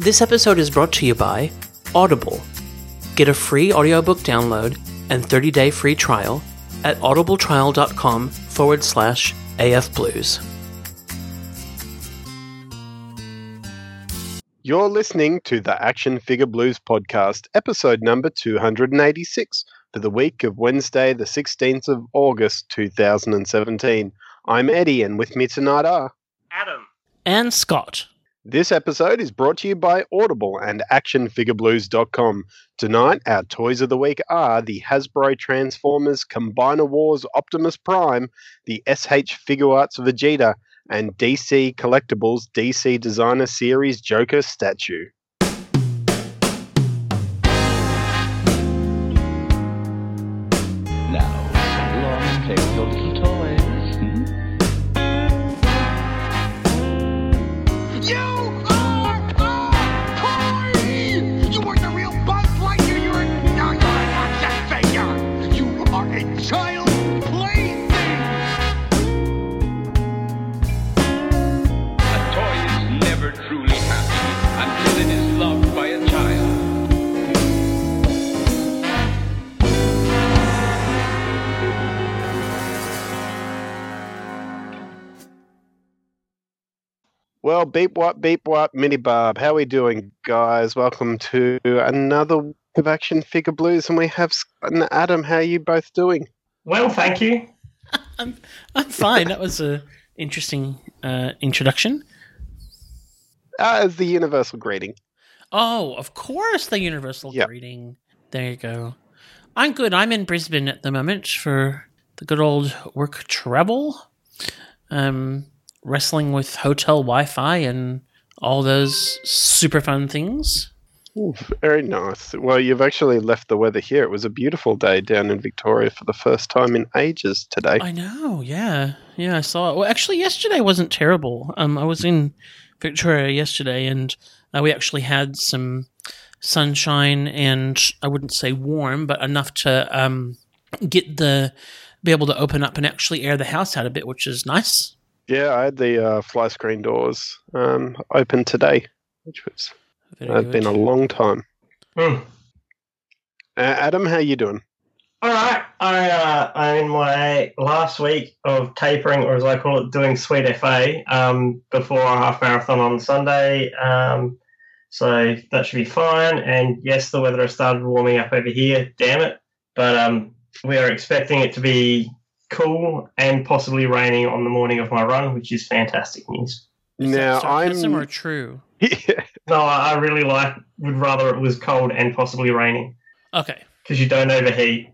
This episode is brought to you by Audible. Get a free audiobook download and 30 day free trial at audibletrial.com forward slash afblues. You're listening to the Action Figure Blues podcast, episode number 286 for the week of Wednesday, the 16th of August 2017. I'm Eddie, and with me tonight are Adam. And Scott. This episode is brought to you by Audible and ActionFigureBlues.com. Tonight, our toys of the week are the Hasbro Transformers Combiner Wars Optimus Prime, the SH Figuarts Vegeta, and DC Collectibles DC Designer Series Joker statue. Well, beep wop, beep wop, mini barb. How are we doing, guys? Welcome to another week of Action Figure Blues, and we have Scott and Adam. How are you both doing? Well, thank you. I'm, I'm fine. that was a interesting uh, introduction. Uh, as the universal greeting. Oh, of course, the universal Yep. greeting. There you go. I'm good. I'm in Brisbane at the moment for the good old work travel. Um, wrestling with hotel Wi-Fi and all those super fun things. Ooh, very nice. Well, you've actually left the weather here. It was a beautiful day down in Victoria for the first time in ages today. I know. Yeah, yeah. I saw it. Well, actually, yesterday wasn't terrible. Um, I was in Victoria yesterday, and uh, we actually had some sunshine, and I wouldn't say warm, but enough to um get the be able to open up and actually air the house out a bit, which is nice. Yeah, I had the uh, fly screen doors um, open today, which was Very uh, good. been a long time. Hmm. Uh, Adam, how you doing? All right, I uh, I'm in my last week of tapering, or as I call it, doing sweet FA um, before a half marathon on Sunday. Um, so that should be fine. And yes, the weather has started warming up over here. Damn it! But um, we are expecting it to be cool and possibly raining on the morning of my run, which is fantastic news. Is that now sarcasm I'm or true. yeah, No, I I really like. Would rather it was cold and possibly raining Okay, because you don't overheat.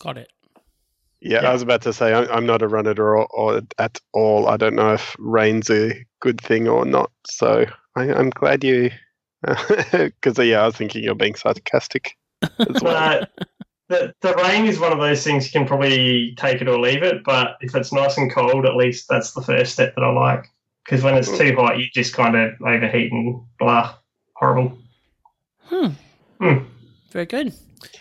got it. yeah, Yeah. I was about to say I'm, I'm not a runner or, or at all. I don't know if rain's a good thing or not. So I, I'm glad you, because yeah, I was thinking you're being sarcastic as well. But the, the rain is one of those things you can probably take it or leave it. But if it's nice and cold, at least that's the first step that I like. Because when it's too hot, you just kind of overheat and blah, horrible. Hmm. Hmm. Very good.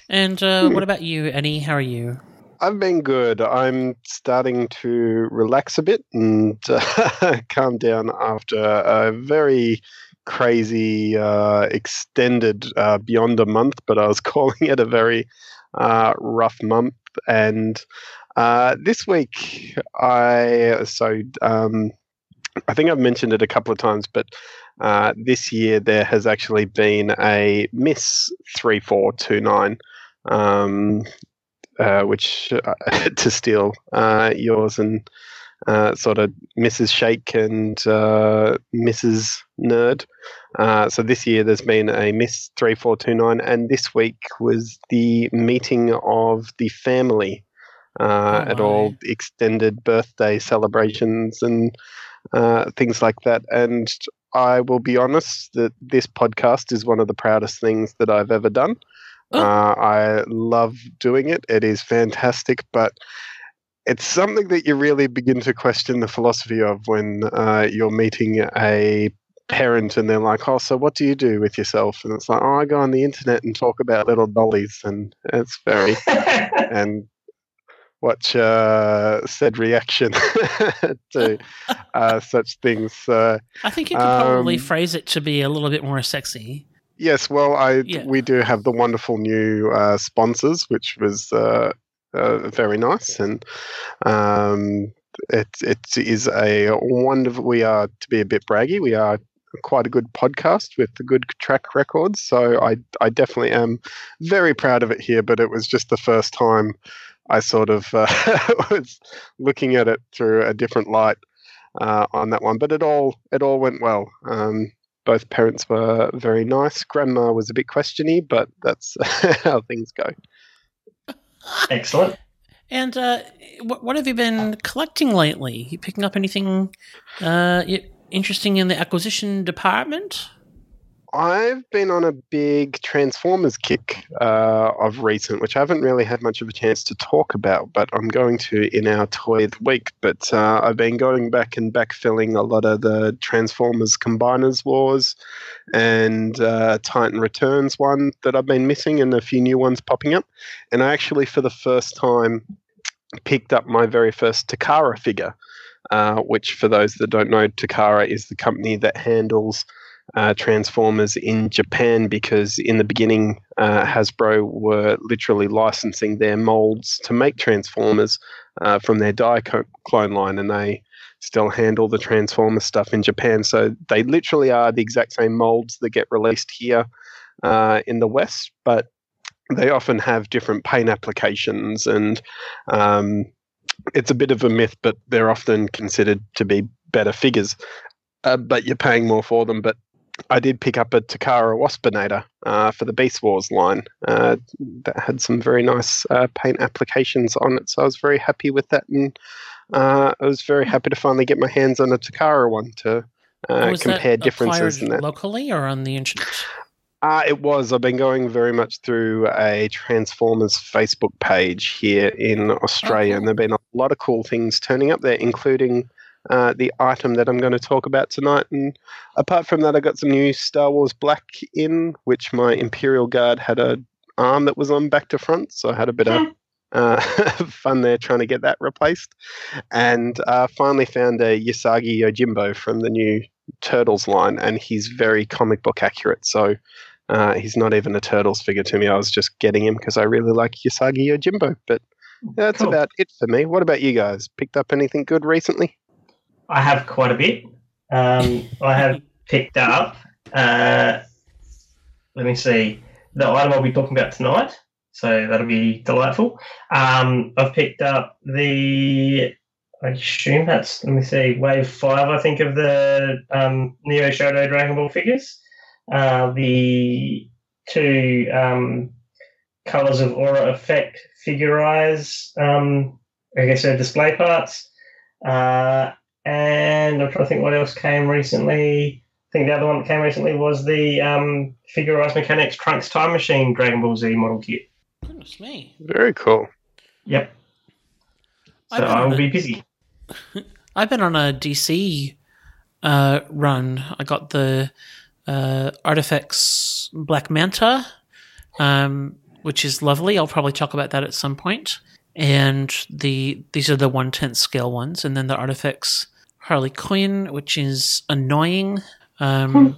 And uh, what about you, Annie? How are you? I've been good. I'm starting to relax a bit and uh, calm down after a very crazy, uh, extended, uh, beyond a month, but I was calling it a very uh, rough month. And uh, this week, I so um, I think I've mentioned it a couple of times, but uh, this year there has actually been a Miss three four two nine. Um, uh, which uh, to steal uh, yours and uh, sort of Mrs. Shake and uh, Mrs. Nerd. Uh, so this year there's been a Miss 3429, and this week was the meeting of the family uh, Oh at all extended birthday celebrations and uh, things like that. And I will be honest that this podcast is one of the proudest things that I've ever done. Oh. Uh, I love doing it. It is fantastic, but it's something that you really begin to question the philosophy of when uh, you're meeting a parent and they're like, "Oh, so what do you do with yourself?" And it's like, "Oh, I go on the internet and talk about little dollies," and it's very and watch uh, said reaction to uh, such things. So I think you could probably Um, phrase it to be a little bit more sexy. yes, well, I Yeah. we do have the wonderful new uh, sponsors, which was uh, very nice, and um, it it is a wonderful. We are to be a bit braggy. We are quite a good podcast with a good track record. So I I definitely am very proud of it here. But it was just the first time I sort of uh, was looking at it through a different light uh, on that one. But it all it all went well. Um, both parents were very nice. Grandma was a bit questiony, but that's how things go. Excellent. And uh, what, what have you been collecting lately? You picking up anything uh, interesting in the acquisition department? I've been on a big Transformers kick uh, of recent, which I haven't really had much of a chance to talk about, but I'm going to in our toy of the week. But uh, I've been going back and backfilling a lot of the Transformers Combiners Wars and uh, Titan Returns one that I've been missing, and a few new ones popping up. And I actually, for the first time, picked up my very first Takara figure, uh, which, for those that don't know, Takara is the company that handles uh, Transformers in Japan because in the beginning, uh, Hasbro were literally licensing their molds to make Transformers uh, from their die clone line, and they still handle the Transformer stuff in Japan. So they literally are the exact same molds that get released here uh, in the West, but they often have different paint applications and um, it's a bit of a myth, but they're often considered to be better figures. Uh, but you're paying more for them. But I did pick up a Takara Waspinator uh, for the Beast Wars line uh, that had some very nice uh, paint applications on it. So I was very happy with that, and uh, I was very happy to finally get my hands on a Takara one to uh, Was compare differences in that. locally or on the internet? Uh, it was. I've been going very much through a Transformers Facebook page here in Australia, and there have been a lot of cool things turning up there, including uh, the item that I'm going to talk about tonight. And apart from that, I got some new Star Wars Black in, which my Imperial Guard had a arm that was on back to front, so I had a bit of uh, fun there trying to get that replaced. And uh, finally found a Usagi Yojimbo from the new Turtles line, and he's very comic book accurate. So uh, he's not even a Turtles figure to me. I was just getting him because I really like Usagi Yojimbo. But that's Cool. about it for me. What about you guys? Picked up anything good recently? I have quite a bit. Um, I have picked up. Uh, let me see the item I'll be talking about tonight. So that'll be delightful. Um, I've picked up the. I assume that's let me see wave five. I think of the um, Neo Shadow Dragon Ball figures. Uh, the two um, colors of aura effect Figure-rise. Um, I guess they're display parts. Uh, and I'm trying to think what else came recently. I think the other one that came recently was the um, Figure-rise Mechanics Trunks Time Machine Dragon Ball Z model kit. Goodness me. Very cool. Yep. I've So been I on will a- be busy. I've been on a DC uh, run. I got the uh, Artifacts Black Manta, um, which is lovely. I'll probably talk about that at some point. And the these are the one tenth scale ones, and then the Artifacts Harley Quinn, which is annoying um,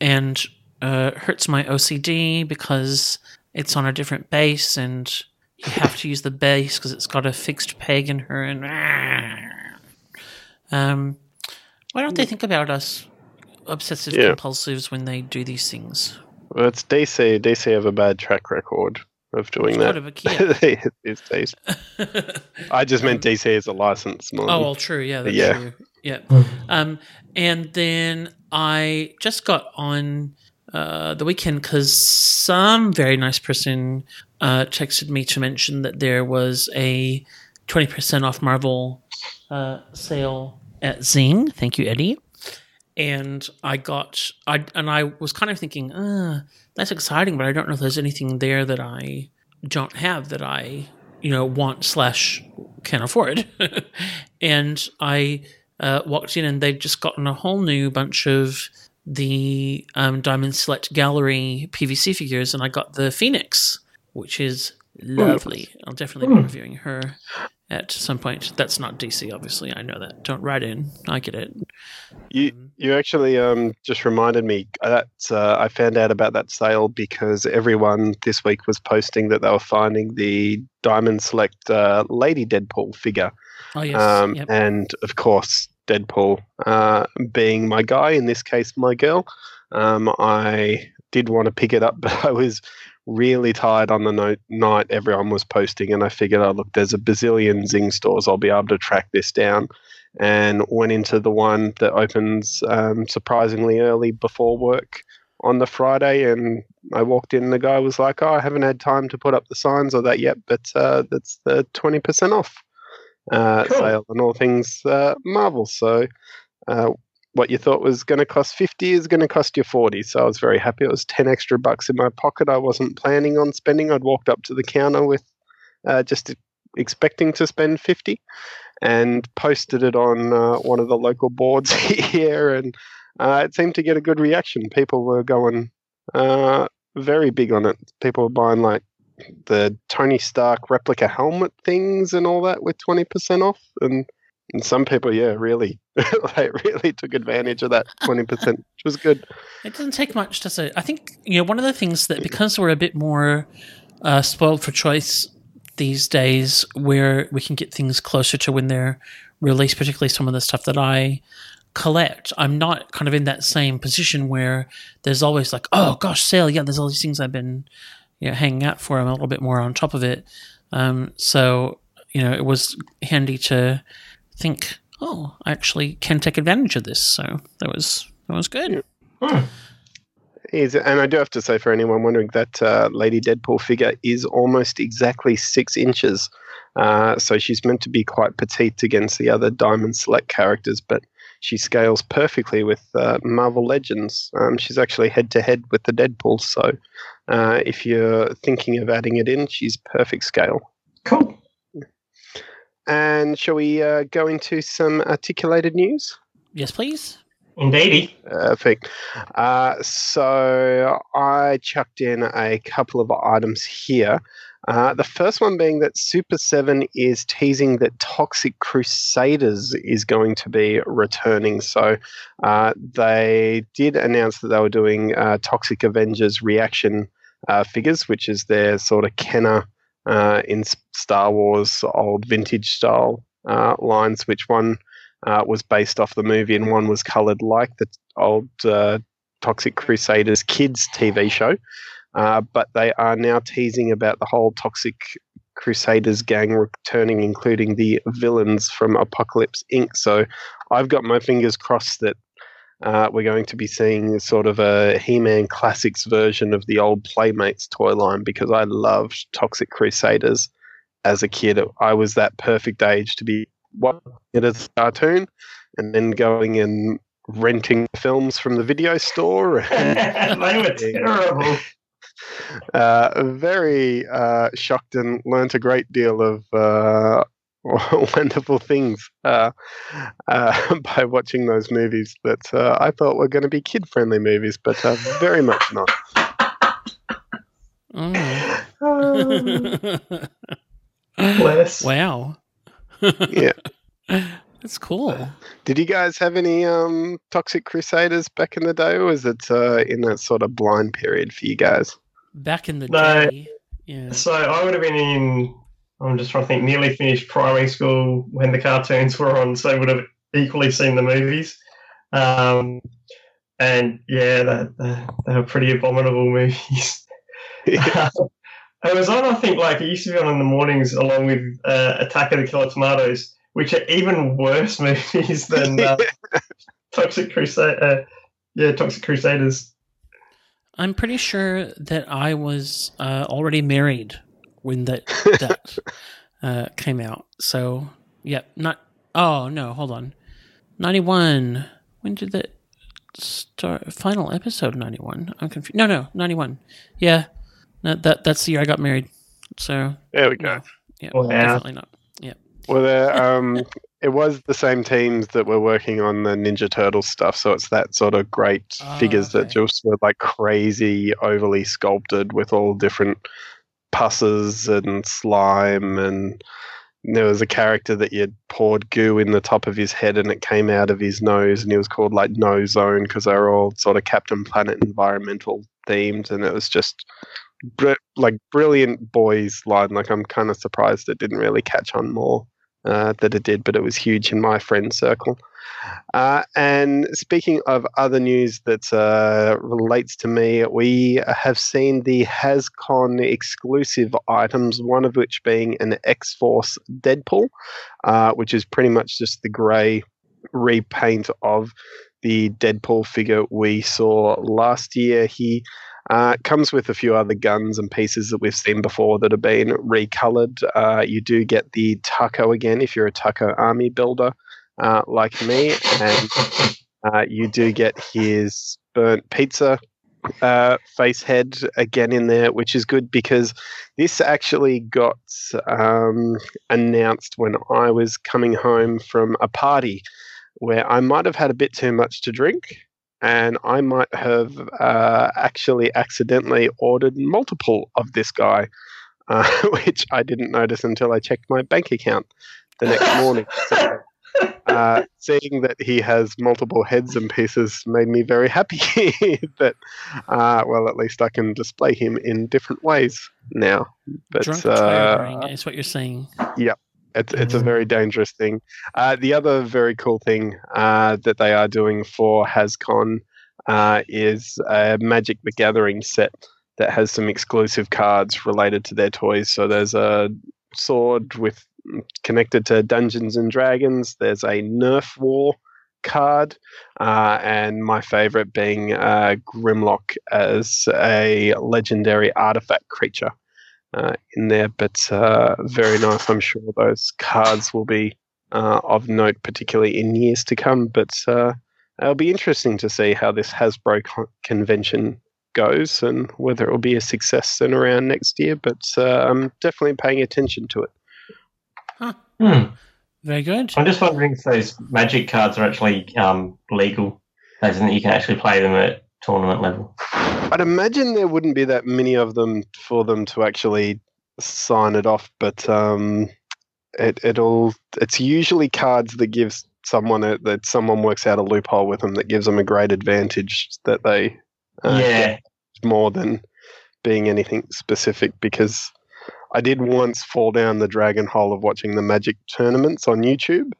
and uh, hurts my OCD because it's on a different base and you have to use the base because it's got a fixed peg in her and um, why don't they think about us obsessive Yeah. compulsives when they do these things? Well, it's DC. DC have a bad track record of doing It's that part of a Kia. these days. I just meant DC as a license. More Oh, well, true. Yeah, that's Yeah. true. Yeah. Um, and then I just got on uh, the weekend because some very nice person uh, texted me to mention that there was a 20% off Marvel uh, sale at Zing. Thank you, Eddie. And I got, I and I was kind of thinking, uh, that's exciting, but I don't know if there's anything there that I don't have that I, you know, want slash can afford. and I uh, walked in and they'd just gotten a whole new bunch of the um, Diamond Select Gallery PVC figures, and I got the Phoenix, which is Lovely. I'll definitely be reviewing her at some point. That's not DC, obviously. I know that. Don't write in. I get it. You Um, you actually um just reminded me that uh, I found out about that sale because everyone this week was posting that they were finding the Diamond Select uh, Lady Deadpool figure, oh yes. um, yep. and of course Deadpool uh, being my guy in this case, my girl. Um, I did want to pick it up, but I was really tired on the no- night everyone was posting, and I figured, oh look, there's a bazillion Zing stores. I'll be able to track this down and went into the one that opens um, surprisingly early before work on the Friday. And I walked in, and the guy was like, "Oh, I haven't had time to put up the signs or that yet, but uh, that's the twenty percent off uh, Cool. sale on all things uh, Marvel." So. Uh, what you thought was going to cost 50 is going to cost you 40 so i was very happy it was 10 extra bucks in my pocket i wasn't planning on spending i'd walked up to the counter with uh, just expecting to spend 50 and posted it on uh, one of the local boards here, and uh, it seemed to get a good reaction. People were going uh, very big on it. People were buying like the Tony Stark replica helmet things and all that with twenty percent off, and and some people, yeah, really, like really took advantage of that twenty percent, which was good. It doesn't take much, does it? I think you know one of the things that because we're a bit more uh, spoiled for choice these days, where we can get things closer to when they're released, particularly some of the stuff that I collect. I'm not kind of in that same position where there's always like, oh gosh, sale, yeah, there's all these things I've been you know, hanging out for. I'm a little bit more on top of it. Um, so you know, it was handy to think, oh, I actually can take advantage of this. So that was that was good. Is and I do have to say for anyone wondering that uh, Lady Deadpool figure is almost exactly six inches, uh, so she's meant to be quite petite against the other Diamond Select characters, but she scales perfectly with uh, Marvel Legends. Um, she's actually head to head with the Deadpool, so uh, if you're thinking of adding it in, she's perfect scale. Cool. And shall we uh, go into some articulated news? Yes, please. Indeedy. Perfect. Uh, so I chucked in a couple of items here. Uh, the first one being that Super 7 is teasing that Toxic Crusaders is going to be returning. So uh, they did announce that they were doing uh, Toxic Avengers reaction uh, figures, which is their sort of Kenner uh, in Star Wars old vintage style lines, which one uh, was based off the movie and one was colored like the old uh, Toxic Crusaders kids TV show. Uh, but they are now teasing about the whole Toxic Crusaders gang returning, including the villains from Apocalypse Inc. So I've got my fingers crossed that uh, we're going to be seeing sort of a He Man Classics version of the old Playmates toy line because I loved Toxic Crusaders as a kid. I was that perfect age to be watching it as a cartoon and then going and renting films from the video store. they were terrible. uh, very uh, shocked and learnt a great deal of uh, wonderful things uh, uh, by watching those movies that uh, I thought were going to be kid friendly movies, but uh, very much not. Oh. Bless. wow. Yeah. That's cool. Did you guys have any um, Toxic Crusaders back in the day, or was it uh, in that sort of blind period for you guys? Back in the No. day. Yeah. So I would have been in. I'm just trying to think. Nearly finished primary school when the cartoons were on, so I would have equally seen the movies. Um, and yeah, that, that, they were pretty abominable movies. it was on, I think, like it used to be on in the mornings along with uh, Attack of the Killer Tomatoes, which are even worse movies than uh, Toxic Crusade. Uh, yeah, Toxic Crusaders. I'm pretty sure that I was uh, already married when that that uh, came out. So, yeah, not. Oh no, hold on. Ninety one. When did that start? Final episode ninety one. I'm confused. No, no, ninety one. Yeah, no, that that's the year I got married. So There we go. no, yeah, Wow. definitely not. Yeah. Well, there, um, it was the same teams that were working on the Ninja Turtle stuff, so it's that sort of great Ah, figures that just were like crazy, overly sculpted with all different pusses and slime and there was a character that you poured goo in the top of his head and it came out of his nose and he was called like No Zone because they were all sort of Captain Planet environmental themed and it was just br- like brilliant boys line. Like I'm kind of surprised it didn't really catch on more uh, that it did, but it was huge in my friend circle. Uh, and speaking of other news that uh, relates to me, we have seen the HasCon exclusive items, one of which being an X Force Deadpool, uh, which is pretty much just the grey repaint of the Deadpool figure we saw last year. He uh, comes with a few other guns and pieces that we've seen before that have been recolored. Uh, you do get the Tucko again if you're a Tucko army builder uh, like me, and uh, you do get his burnt pizza uh, face head again in there, which is good because this actually got um, announced when I was coming home from a party where I might have had a bit too much to drink. And I might have uh, actually accidentally ordered multiple of this guy, uh, which I didn't notice until I checked my bank account the next morning. So, uh, seeing that he has multiple heads and pieces made me very happy that, uh, well, at least I can display him in different ways now. But Drunk uh, is what you're saying. It's, it's a very dangerous thing. Uh, the other very cool thing uh, that they are doing for HasCon uh, is a Magic the Gathering set that has some exclusive cards related to their toys. So there's a sword with connected to Dungeons and Dragons. There's a Nerf War card, uh, and my favorite being uh, Grimlock as a legendary artifact creature uh, in there. But uh, very nice. I'm sure those cards will be uh, of note, particularly in years to come. But uh, it'll be interesting to see how this Hasbro con- convention goes and whether it will be a success and around next year. But uh, I'm definitely paying attention to it. Hmm. Very good. I'm just wondering if those magic cards are actually um, legal, as in that you can actually play them at tournament level. I'd imagine there wouldn't be that many of them for them to actually sign it off, but um, it it'll it's usually cards that gives someone a, that someone works out a loophole with them that gives them a great advantage that they uh, yeah. more than being anything specific because I did once fall down the dragon hole of watching the magic tournaments on YouTube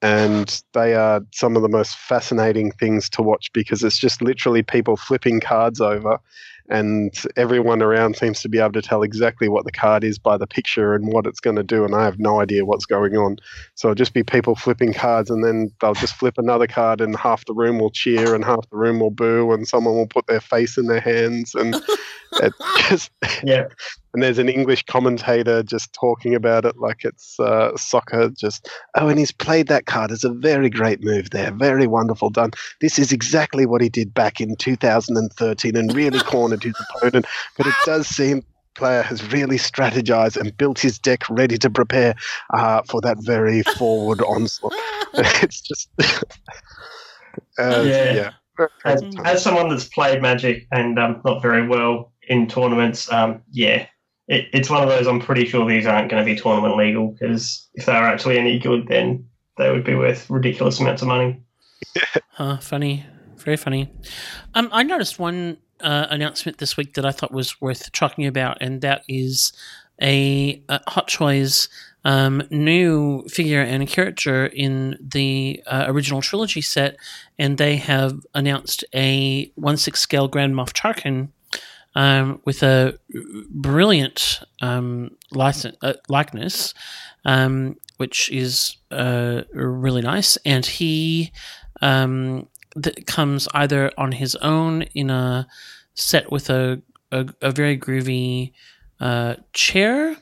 and they are some of the most fascinating things to watch because it's just literally people flipping cards over and everyone around seems to be able to tell exactly what the card is by the picture and what it's going to do and i have no idea what's going on. So it'll just be people flipping cards and then they'll just flip another card and half the room will cheer and half the room will boo and someone will put their face in their hands and just Yeah. and there's an English commentator just talking about it like it's uh, soccer. Just oh, and he's played that card. It's a very great move there. Very wonderful done. This is exactly what he did back in 2013 and really cornered his opponent. But it does seem player has really strategized and built his deck ready to prepare uh, for that very forward onslaught. it's just uh, Yeah. yeah. As, as someone that's played Magic and um, not very well in tournaments, um, yeah, it, it's one of those. I'm pretty sure these aren't going to be tournament legal because if they were actually any good, then they would be worth ridiculous amounts of money. Huh, funny. Very funny. Um, I noticed one uh, announcement this week that I thought was worth talking about, and that is a, a Hot Toys um, new figure and character in the uh, original trilogy set, and they have announced a one six scale Grand Moff Tarkin um, with a brilliant um, license, uh, likeness, um, which is uh, really nice, and he um, that comes either on his own in a set with a a, a very groovy uh, chair.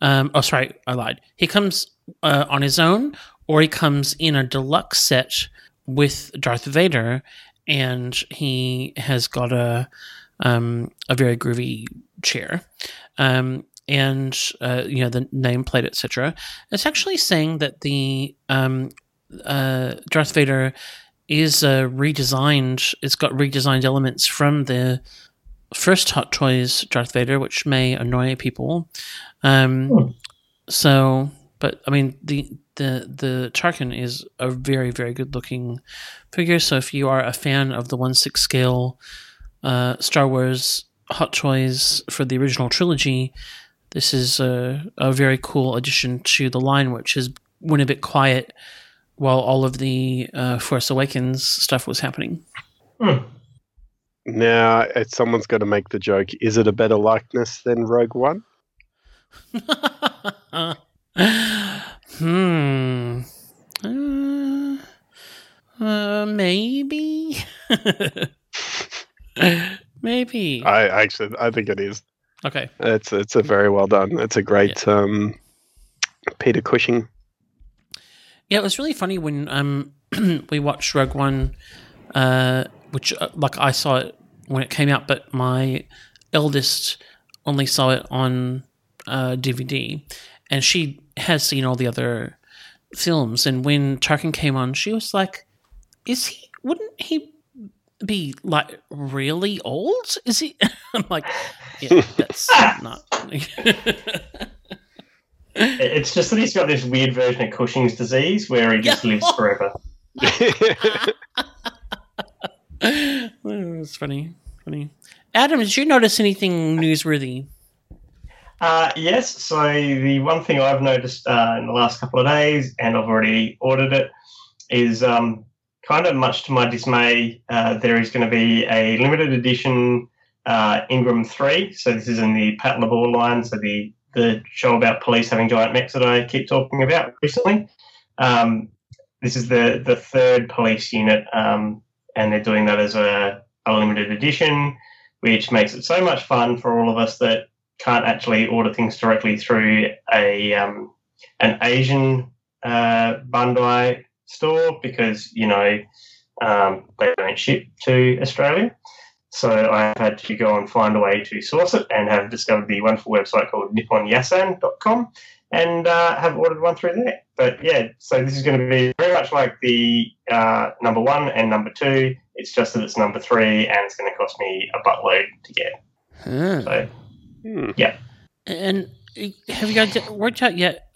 Um, oh, sorry, I lied. He comes uh, on his own, or he comes in a deluxe set with Darth Vader, and he has got a um, a very groovy chair. Um, and uh, you know the nameplate, etc. It's actually saying that the um, uh, Darth Vader is uh, redesigned. It's got redesigned elements from the first Hot Toys Darth Vader, which may annoy people. Um, Hmm. So, but I mean, the the the Tarkin is a very very good looking figure. So if you are a fan of the one six scale uh, Star Wars Hot Toys for the original trilogy, this is a, a very cool addition to the line, which has went a bit quiet while all of the uh, Force Awakens stuff was happening. Hmm. Now, if someone's going to make the joke, is it a better likeness than Rogue One? hmm. Uh, uh, maybe. maybe. I actually, I think it is. Okay. It's it's a very well done. It's a great um, Peter Cushing. Yeah, it was really funny when um we watched Rogue One, uh, which uh, like I saw it when it came out, but my eldest only saw it on uh, DVD, and she has seen all the other films. And when Tarkin came on, she was like, "Is he? Wouldn't he be like really old? Is he?" I'm like, "Yeah, that's not." It's just that he's got this weird version of Cushing's disease where he just Yeah. lives forever. it's funny, funny. Adam, did you notice anything newsworthy? Uh, yes, so the one thing I've noticed uh, in the last couple of days, and I've already ordered it, is um, kind of much to my dismay, uh, there is going to be a limited edition uh, Ingram 3. So this is in the Patlabor line, so the, the show about police having giant mechs that I keep talking about recently. Um, this is the, the third police unit, um, and they're doing that as a, a limited edition, which makes it so much fun for all of us that can't actually order things directly through a um, an Asian uh, Bandai store because you know um, they don't ship to Australia. So I've had to go and find a way to source it, and have discovered the wonderful website called NipponYasan.com, and uh, have ordered one through there. But yeah, so this is going to be very much like the uh, number one and number two. It's just that it's number three, and it's going to cost me a buttload to get. Huh. So Hmm. And uh, have you guys worked out yet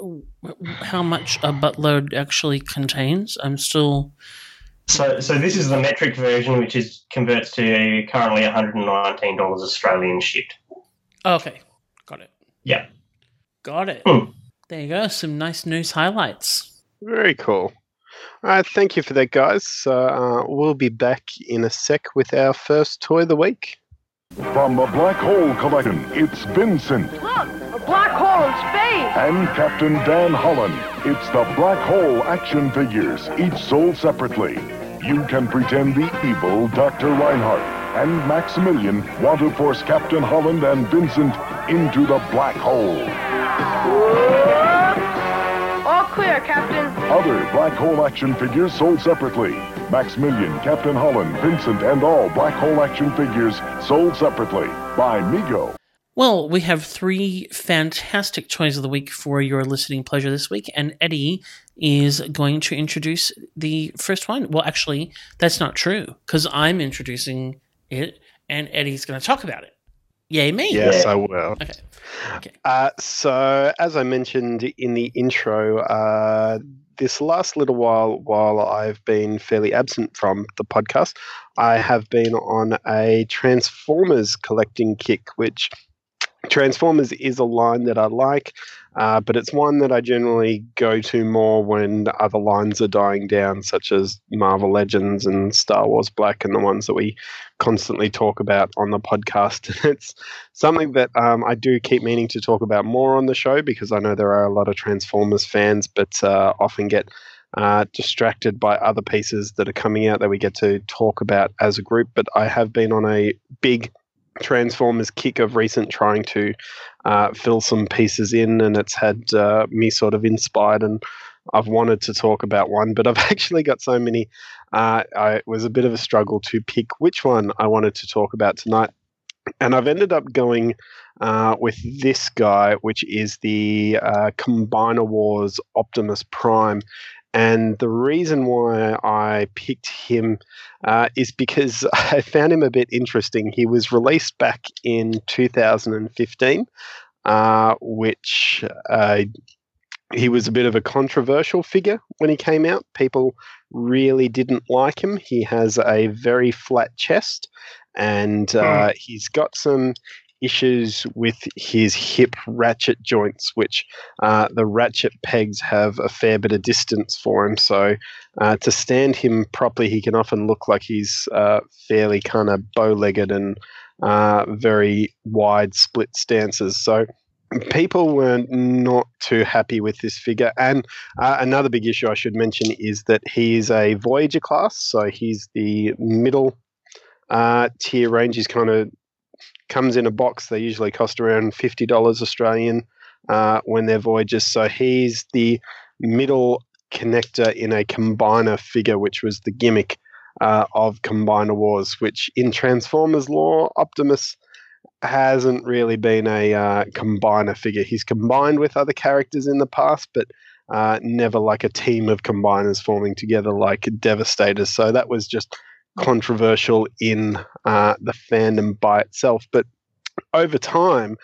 how much a buttload actually contains? I'm still. So, so this is the metric version, which is converts to currently one hundred and nineteen dollars Australian shipped. Okay, got it. Yeah. got it. Hmm. There you go. Some nice news highlights. Very cool. All right, thank you for that, guys. So, uh, we'll be back in a sec with our first toy of the week. From the Black Hole Collection, it's Vincent space. and Captain Dan Holland. It's the Black Hole action figures, each sold separately. You can pretend the evil Dr. Reinhardt and Maximilian want to force Captain Holland and Vincent into the black hole. All clear, Captain. Other Black Hole action figures sold separately. Maximilian, Captain Holland, Vincent, and all Black Hole action figures sold separately by Mego. Well, we have three fantastic toys of the week for your listening pleasure this week, and Eddie is going to introduce the first one. Well, actually, that's not true because I'm introducing it, and Eddie's going to talk about it. Yay, me! Yes, I will. Okay. Okay. Uh, so, as I mentioned in the intro, uh, this last little while, while I've been fairly absent from the podcast, I have been on a Transformers collecting kick, which Transformers is a line that I like, uh, but it's one that I generally go to more when other lines are dying down, such as Marvel Legends and Star Wars Black, and the ones that we constantly talk about on the podcast. it's something that um, I do keep meaning to talk about more on the show because I know there are a lot of Transformers fans, but uh, often get uh, distracted by other pieces that are coming out that we get to talk about as a group. But I have been on a big Transformers kick of recent trying to uh, fill some pieces in, and it's had uh, me sort of inspired and I've wanted to talk about one, but I've actually got so many. Uh, I, it was a bit of a struggle to pick which one I wanted to talk about tonight. And I've ended up going uh, with this guy, which is the uh, Combiner Wars Optimus Prime. And the reason why I picked him uh, is because I found him a bit interesting. He was released back in 2015, uh, which uh, he was a bit of a controversial figure when he came out. People really didn't like him. He has a very flat chest and uh, he's got some issues with his hip ratchet joints, which uh, the ratchet pegs have a fair bit of distance for him. So uh, to stand him properly, he can often look like he's uh, fairly kind of bow legged and uh, very wide split stances. So people were not too happy with this figure. And uh, another big issue I should mention is that he is a Voyager class, so he's the middle uh, tier range. He's kind of comes in a box. They usually cost around fifty dollars Australian uh, when they're Voyagers. So he's the middle connector in a combiner figure, which was the gimmick uh, of Combiner Wars. Which in Transformers lore, Optimus hasn't really been a uh, combiner figure. He's combined with other characters in the past, but uh, never like a team of combiners forming together like Devastators. So that was just controversial in uh, the fandom by itself. But over time,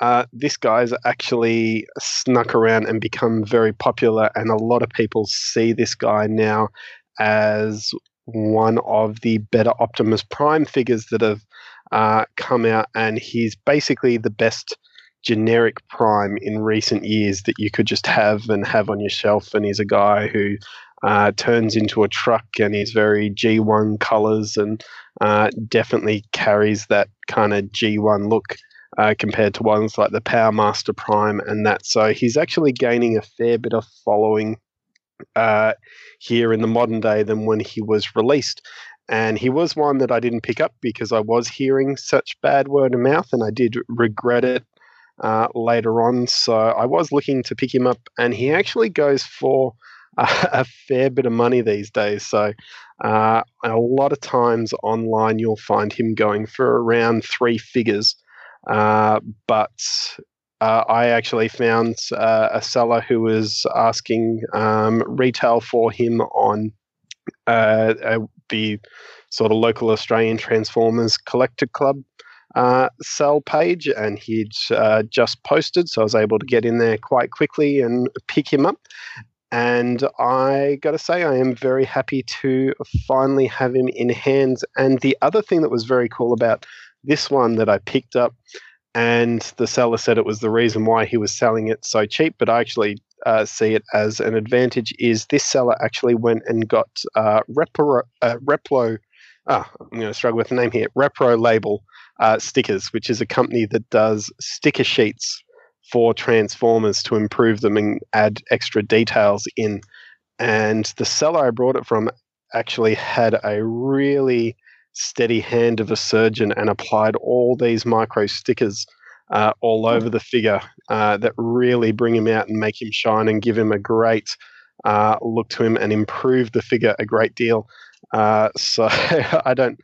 uh, this guy's actually snuck around and become very popular, and a lot of people see this guy now as one of the better Optimus Prime figures that have uh, come out, and he's basically the best generic prime in recent years that you could just have and have on your shelf. And he's a guy who uh, turns into a truck and he's very G1 colors and uh, definitely carries that kind of G1 look uh, compared to ones like the Power Master Prime and that. So he's actually gaining a fair bit of following uh, here in the modern day than when he was released. And he was one that I didn't pick up because I was hearing such bad word of mouth and I did regret it uh, later on. So I was looking to pick him up, and he actually goes for a, fair bit of money these days. So uh, a lot of times online, you'll find him going for around three figures. Uh, but uh, I actually found uh, a seller who was asking um, retail for him on uh, the sort of local Australian Transformers Collector Club uh, sell page, and he'd uh, just posted, so I was able to get in there quite quickly and pick him up. And I got to say, I am very happy to finally have him in hands. And the other thing that was very cool about this one that I picked up, and the seller said it was the reason why he was selling it so cheap, but I actually uh, see it as an advantage, is this seller actually went and got uh, Repro, uh, Replo, ah, I'm going to struggle with the name here, Repro Label uh, Stickers, which is a company that does sticker sheets for Transformers to improve them and add extra details in. And the seller I brought it from actually had a really steady hand of a surgeon and applied all these micro stickers uh, all over the figure uh, that really bring him out and make him shine and give him a great uh, look to him and improve the figure a great deal. Uh, so I don't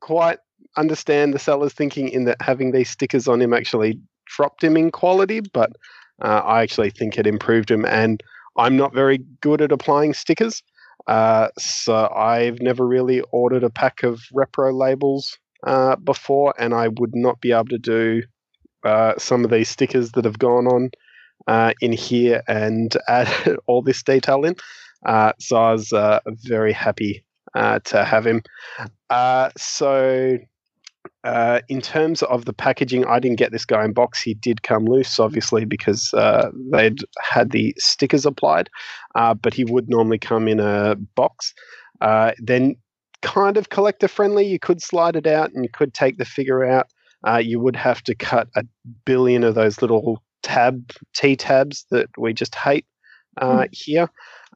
quite understand the seller's thinking in that having these stickers on him actually dropped him in quality, but uh, I actually think it improved him. And I'm not very good at applying stickers. Uh, so I've never really ordered a pack of repro labels uh, before, and I would not be able to do uh, some of these stickers that have gone on uh, in here and add all this detail in. Uh, so I was very happy to have him. so uh, in terms of the packaging, I didn't get this guy in box. He did come loose, obviously, because uh, they'd had the stickers applied, uh, but he would normally come in a box. Uh, then, kind of collector friendly, you could slide it out and you could take the figure out. Uh, you would have to cut a billion of those little tab T tabs that we just hate mm. here.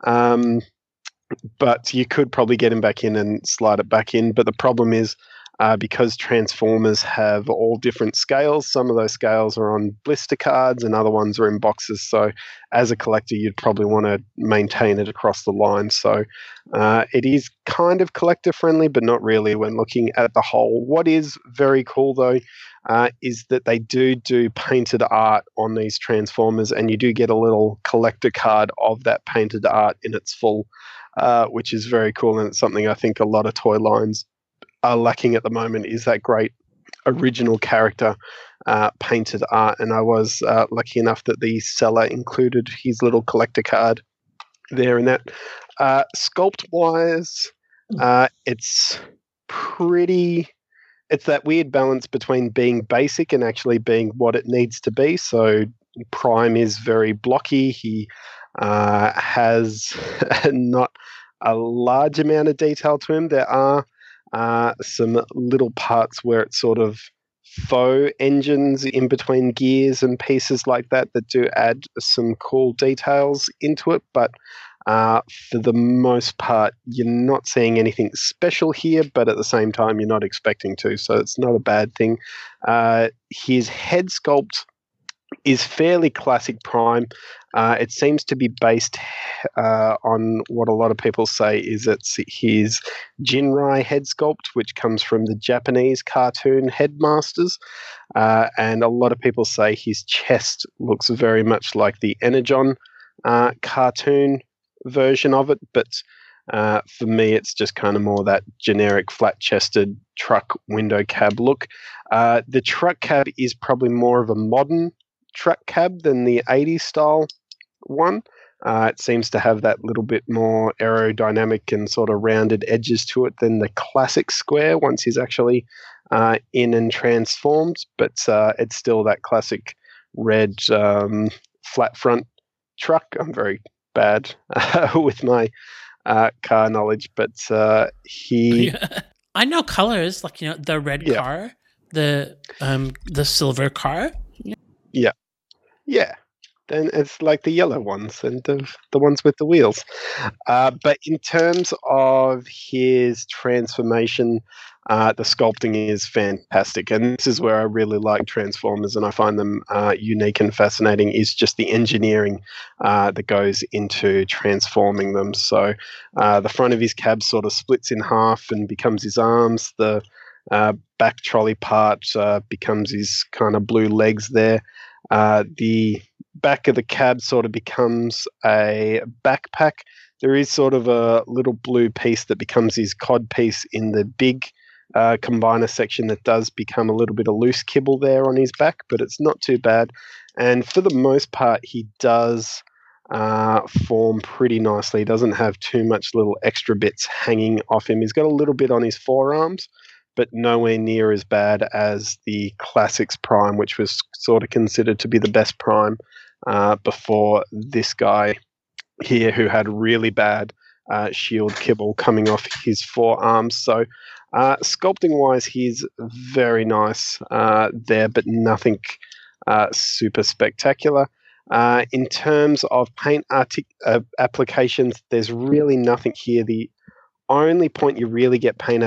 Um, but you could probably get him back in and slide it back in. But the problem is, uh, because Transformers have all different scales. Some of those scales are on blister cards, and other ones are in boxes. So, as a collector, you'd probably want to maintain it across the line. So, uh, it is kind of collector friendly, but not really when looking at the whole. What is very cool though uh, is that they do do painted art on these Transformers, and you do get a little collector card of that painted art in its full, uh, which is very cool, and it's something I think a lot of toy lines are lacking at the moment. Is that great original character uh, painted art? And I was uh, lucky enough that the seller included his little collector card there in that. Uh, sculpt wise, uh, it's pretty it's that weird balance between being basic and actually being what it needs to be. So Prime is very blocky. He uh, has not a large amount of detail to him. There are uh, some little parts where it's sort of faux engines in between gears and pieces like that that do add some cool details into it. But uh, for the most part, you're not seeing anything special here, but at the same time, you're not expecting to, so it's not a bad thing. Uh, his head sculpt is fairly classic Prime. Uh, it seems to be based uh, on what a lot of people say is it's his Ginrai head sculpt, which comes from the Japanese cartoon Headmasters. Uh, and a lot of people say his chest looks very much like the Energon uh, cartoon version of it, but uh, for me, it's just kind of more that generic flat chested truck window cab look. Uh, the truck cab is probably more of a modern truck cab than the 80s style one. Uh, it seems to have that little bit more aerodynamic and sort of rounded edges to it than the classic square once he's actually uh, in and transformed, but uh, it's still that classic red um, flat front truck. I'm very bad with my uh, car knowledge, but uh, he. I know colors like you know the red Yeah. car, the um the silver car. Yeah. Then it's like the yellow ones and the, the ones with the wheels. Uh, but in terms of his transformation, uh, the sculpting is fantastic. And this is where I really like Transformers and I find them uh, unique and fascinating is just the engineering uh, that goes into transforming them. So uh, the front of his cab sort of splits in half and becomes his arms. The uh, back trolley part uh, becomes his kind of blue legs there. Uh, the back of the cab sort of becomes a backpack. There is sort of a little blue piece that becomes his cod piece in the big uh, combiner section that does become a little bit of loose kibble there on his back, but it's not too bad. And for the most part, he does uh, form pretty nicely. He doesn't have too much little extra bits hanging off him. He's got a little bit on his forearms, but nowhere near as bad as the Classics Prime, which was sort of considered to be the best Prime uh, before this guy here, who had really bad uh, shield kibble coming off his forearms. So, uh, sculpting wise, he's very nice uh, there, but nothing uh, super spectacular. Uh, in terms of paint artic- applications, there's really nothing here. The only point you really get paint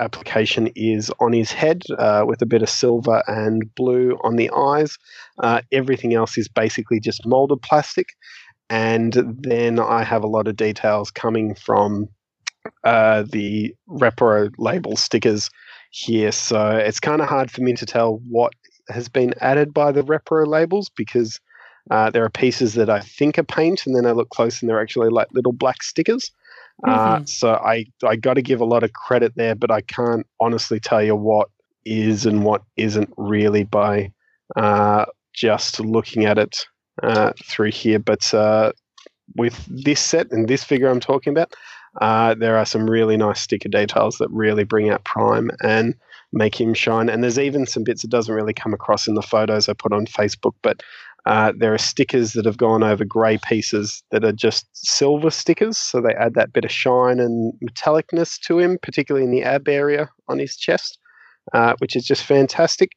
application is on his head uh, with a bit of silver and blue on the eyes. Uh, everything else is basically just molded plastic. And then I have a lot of details coming from uh, the Repro label stickers here. So it's kind of hard for me to tell what has been added by the Repro labels because uh, there are pieces that I think are paint, and then I look close and they're actually like little black stickers. Uh, so I I got to give a lot of credit there, but I can't honestly tell you what is and what isn't really by uh, just looking at it uh, through here. But uh, with this set and this figure I'm talking about, uh, there are some really nice sticker details that really bring out Prime and make him shine. And there's even some bits that doesn't really come across in the photos I put on Facebook, but uh, there are stickers that have gone over grey pieces that are just silver stickers, so they add that bit of shine and metallicness to him, particularly in the ab area on his chest, uh, which is just fantastic.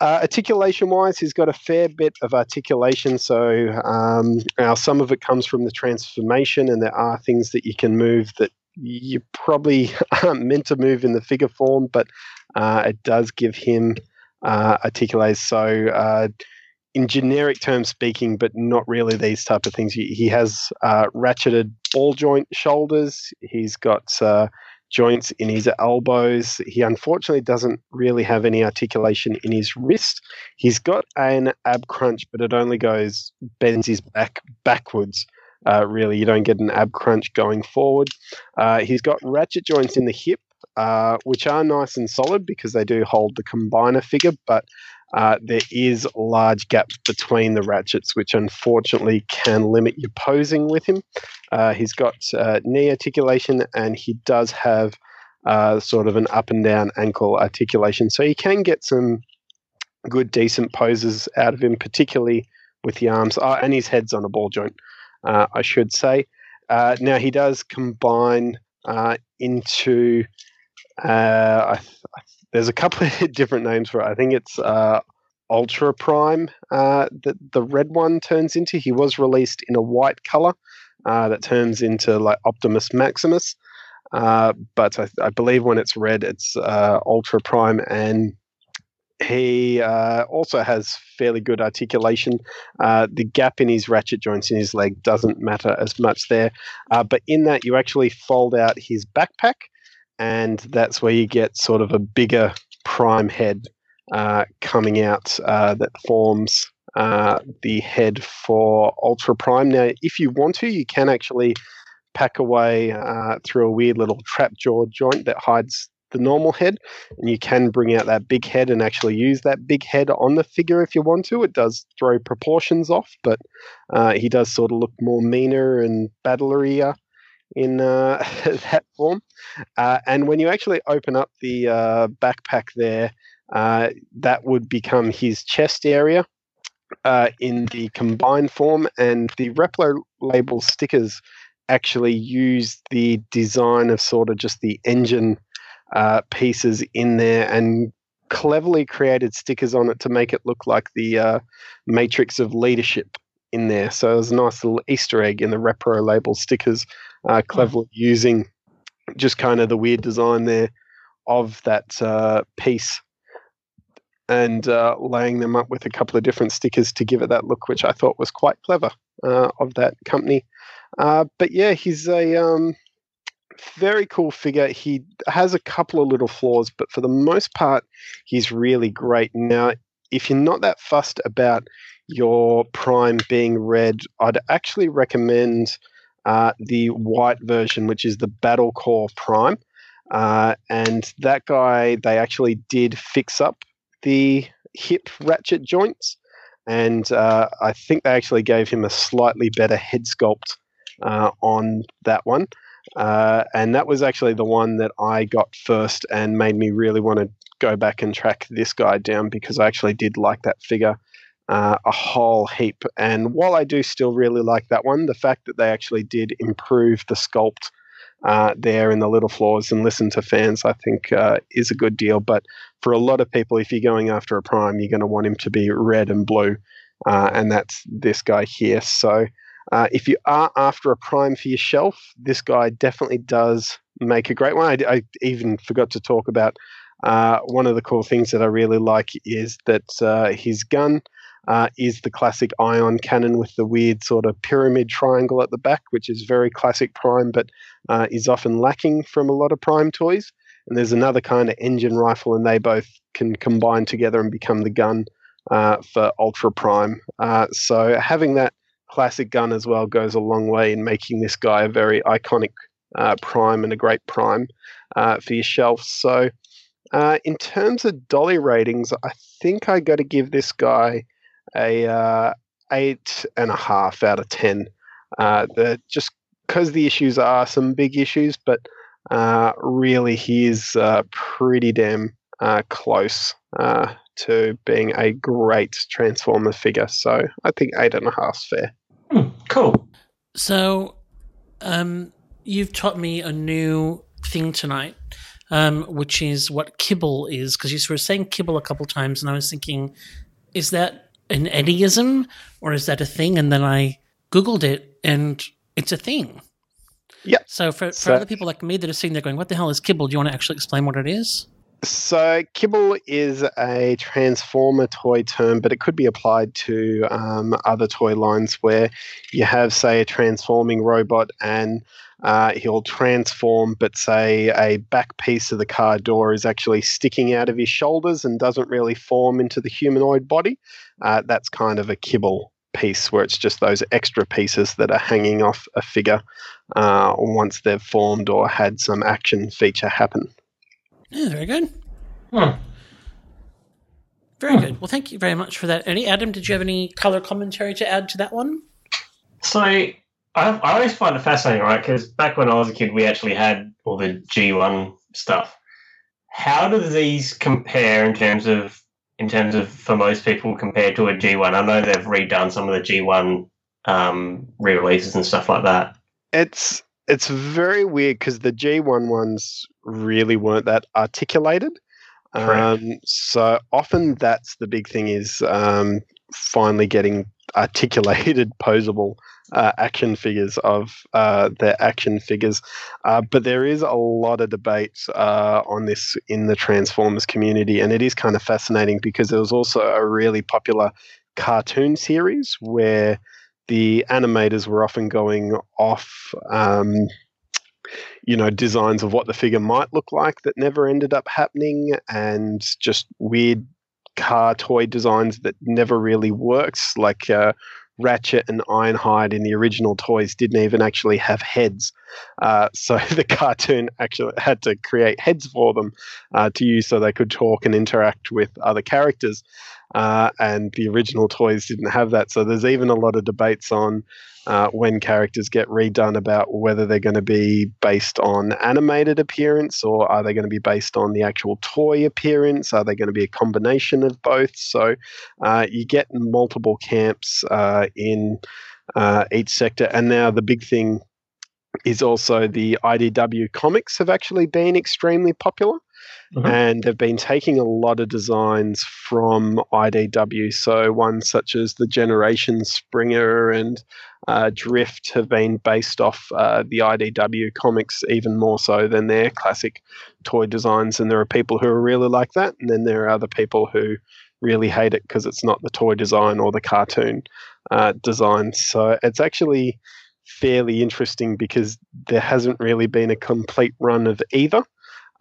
Uh, articulation wise, he's got a fair bit of articulation. So, um, now some of it comes from the transformation, and there are things that you can move that you probably aren't meant to move in the figure form, but uh, it does give him uh, articulates. So, uh, in generic terms speaking, but not really these type of things. He, he has uh, ratcheted ball joint shoulders. He's got uh, joints in his elbows. He unfortunately doesn't really have any articulation in his wrist. He's got an ab crunch, but it only goes bends his back backwards. Uh, really, you don't get an ab crunch going forward. Uh, he's got ratchet joints in the hip, uh, which are nice and solid because they do hold the combiner figure, but uh, there is large gaps between the ratchets, which unfortunately can limit your posing with him. Uh, he's got uh, knee articulation and he does have uh, sort of an up and down ankle articulation. So you can get some good, decent poses out of him, particularly with the arms. Oh, and his head's on a ball joint, uh, I should say. Uh, now he does combine into. I, there's a couple of different names for it. I think it's uh, Ultra Prime uh, that the red one turns into. He was released in a white color uh, that turns into like Optimus Maximus. Uh, but I, I, believe when it's red, it's uh, Ultra Prime, and he uh, also has fairly good articulation. the gap in his ratchet joints in his leg doesn't matter as much there, but in that you actually fold out his backpack and that's where you get sort of a bigger prime head uh, coming out uh, that forms uh, the head for Ultra Prime. Now, if you want to, you can actually pack away uh, through a weird little trap jaw joint that hides the normal head, and you can bring out that big head and actually use that big head on the figure if you want to. It does throw proportions off, but uh, he does sort of look more meaner and battlerier in uh, that form. Uh, and when you actually open up the uh, backpack there, uh, that would become his chest area uh, in the combined form. And the Repro label stickers actually use the design of sort of just the engine uh, pieces in there and cleverly created stickers on it to make it look like the matrix of leadership in there. So there's a nice little Easter egg in the Repro label stickers uh, cleverly using just kind of the weird design there of that uh, piece and uh, laying them up with a couple of different stickers to give it that look, which I thought was quite clever uh, of that company. Uh, but yeah, he's a um, very cool figure. He has a couple of little flaws, but for the most part, he's really great. Now, if you're not that fussed about your Prime being red, I'd actually recommend uh, the white version, which is the Battle Core Prime. Uh, and that guy, they actually did fix up the hip ratchet joints. And uh, I think they actually gave him a slightly better head sculpt uh, on that one. Uh, and that was actually the one that I got first and made me really want to go back and track this guy down because I actually did like that figure uh, a whole heap. And while I do still really like that one, the fact that they actually did improve the sculpt uh, there in the little flaws and listen to fans, I think uh, is a good deal. But for a lot of people, if you're going after a prime, you're going to want him to be red and blue, uh, and that's this guy here. So. Uh, if you are after a prime for your shelf, this guy definitely does make a great one. I, I even forgot to talk about uh, one of the cool things that I really like is that his gun uh, is the classic ion cannon with the weird sort of pyramid triangle at the back, which is very classic Prime, but uh, is often lacking from a lot of Prime toys. And there's another kind of engine rifle, and they both can combine together and become the gun uh, for Ultra Prime. Uh, so having that classic gun as well goes a long way in making this guy a very iconic uh, Prime and a great Prime uh, for your shelf. So. In terms of dolly ratings, I think I got to give this guy a uh, eight and a half out of ten. Uh, the, just because the issues are some big issues, but uh, really he is uh, pretty damn uh, close uh, to being a great Transformer figure. So I think eight and a half is fair. Hmm, cool. So, um, you've taught me a new thing tonight, um, which is what kibble is, because you were saying kibble a couple times, and I was thinking, is that an Eddieism or is that a thing? And then I Googled it and it's a thing. Yeah. So for, for So- other people like me that are sitting there going, "What the hell is Kibble?" Do you want to actually explain what it is? So, kibble is a transformer toy term, but it could be applied to um, other toy lines where you have, say, a transforming robot and uh, he'll transform, but say a back piece of the car door is actually sticking out of his shoulders and doesn't really form into the humanoid body. Uh, that's kind of a kibble piece where it's just those extra pieces that are hanging off a figure uh, once they've formed or had some action feature happen. Yeah, very good. Hmm. Very good. Well, thank you very much for that. Any Adam, did you have any color commentary to add to that one? So I, I always find it fascinating, right? Because back when I was a kid, we actually had all the G1 stuff. How do these compare in terms of in terms of for most people compared to a G1? I know they've redone some of the G1 um, re-releases and stuff like that. It's it's very weird because the G1 ones really weren't that articulated. Um, so often that's the big thing is um, finally getting articulated, posable uh, action figures of uh, their action figures. Uh, but there is a lot of debate uh, on this in the Transformers community, and it is kind of fascinating because there was also a really popular cartoon series where the animators were often going off um, you know designs of what the figure might look like that never ended up happening and just weird car toy designs that never really works like uh, ratchet and ironhide in the original toys didn't even actually have heads uh, so the cartoon actually had to create heads for them uh, to use so they could talk and interact with other characters uh, and the original toys didn't have that. So there's even a lot of debates on uh, when characters get redone about whether they're going to be based on animated appearance or are they going to be based on the actual toy appearance? Are they going to be a combination of both? So uh, you get multiple camps uh, in uh, each sector. And now the big thing is also the IDW comics have actually been extremely popular Mhm. and they've been taking a lot of designs from IDW. So ones such as the Generation Springer and uh, Drift have been based off uh, the IDW comics even more so than their classic toy designs. And there are people who are really like that, and then there are other people who really hate it because it's not the toy design or the cartoon uh, design. So it's actually fairly interesting because there hasn't really been a complete run of either.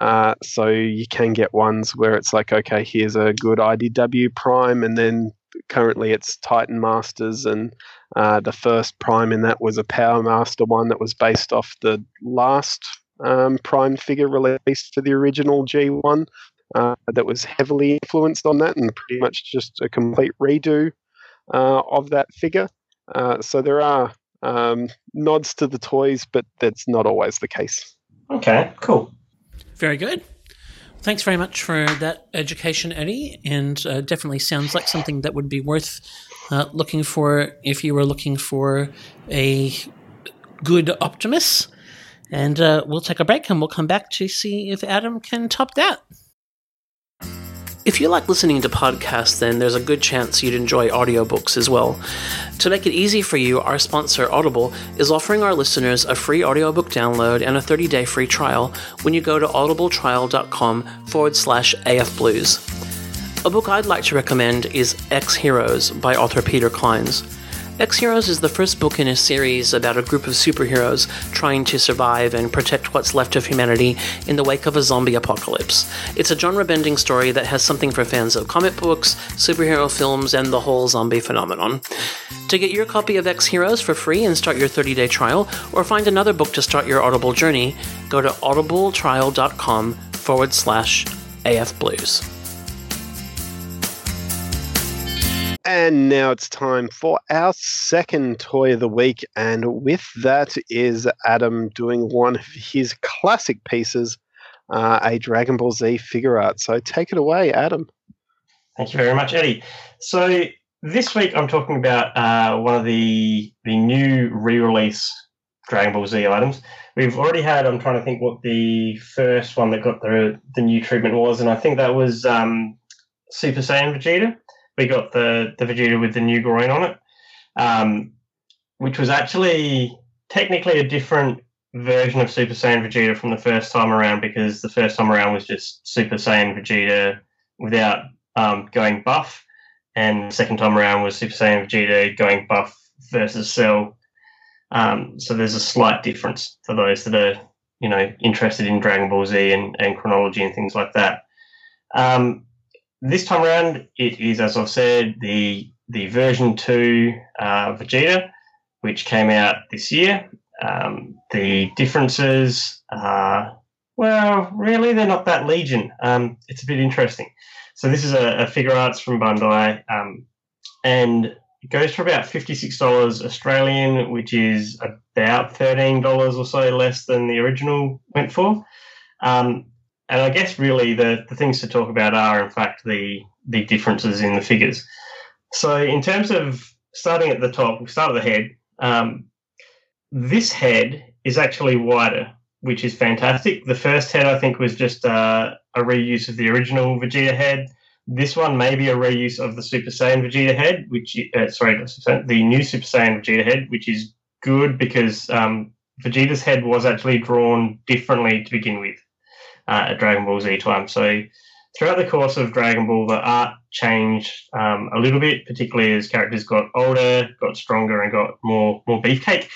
Uh, so you can get ones where it's like, okay, here's a good IDW Prime, and then currently it's Titan Masters, and uh, the first Prime in that was a Power Master one that was based off the last um, Prime figure released for the original G1 uh, that was heavily influenced on that, and pretty much just a complete redo uh, of that figure. Uh, so there are um, nods to the toys, but that's not always the case. Okay, cool. Very good. Thanks very much for that education, Eddie, and uh, definitely sounds like something that would be worth uh, looking for if you were looking for a good Optimus. And uh, we'll take a break and we'll come back to see if Adam can top that. If you like listening to podcasts, then there's a good chance you'd enjoy audiobooks as well. To make it easy for you, our sponsor, Audible, is offering our listeners a free audiobook download and a 30 day free trial when you go to audibletrial.com forward slash afblues. A book I'd like to recommend is Ex-Heroes by author Peter Clines. Ex-Heroes is the first book in a series about a group of superheroes trying to survive and protect what's left of humanity in the wake of a zombie apocalypse. It's a genre bending story that has something for fans of comic books, superhero films, and the whole zombie phenomenon. To get your copy of Ex-Heroes for free and start your 30 day trial, or find another book to start your Audible journey, go to audibletrial.com forward slash afblues. And now it's time for our second toy of the week. And with that is Adam doing one of his classic pieces, uh, a Dragon Ball Z figure art. So take it away, Adam. Thank you very much, Eddie. So this week I'm talking about uh, one of the the new re-release Dragon Ball Z items. We've already had. I'm trying to think what the first one that got the the new treatment was, and I think that was um, Super Saiyan Vegeta. We got the the Vegeta with the new groin on it, um, which was actually technically a different version of Super Saiyan Vegeta from the first time around because the first time around was just Super Saiyan Vegeta without um, going buff, and the second time around was Super Saiyan Vegeta going buff versus Cell. Um, so there's a slight difference for those that are you know interested in Dragon Ball Z and, and chronology and things like that. Um, this time around, it is as I've said the the version two uh, Vegeta, which came out this year. Um, the differences are well, really, they're not that legion. Um, it's a bit interesting. So this is a, a Figuarts from Bandai, um, and it goes for about fifty-six dollars Australian, which is about thirteen dollars or so less than the original went for. Um, and I guess really the, the things to talk about are, in fact, the the differences in the figures. So in terms of starting at the top, we start at the head. Um, this head is actually wider, which is fantastic. The first head, I think, was just uh, a reuse of the original Vegeta head. This one may be a reuse of the Super Saiyan Vegeta head, which uh, sorry, the new Super Saiyan Vegeta head, which is good because um, Vegeta's head was actually drawn differently to begin with uh, at Dragon Ball Z time. So throughout the course of Dragon Ball, the art changed um, a little bit, particularly as characters got older, got stronger, and got more more beefcake.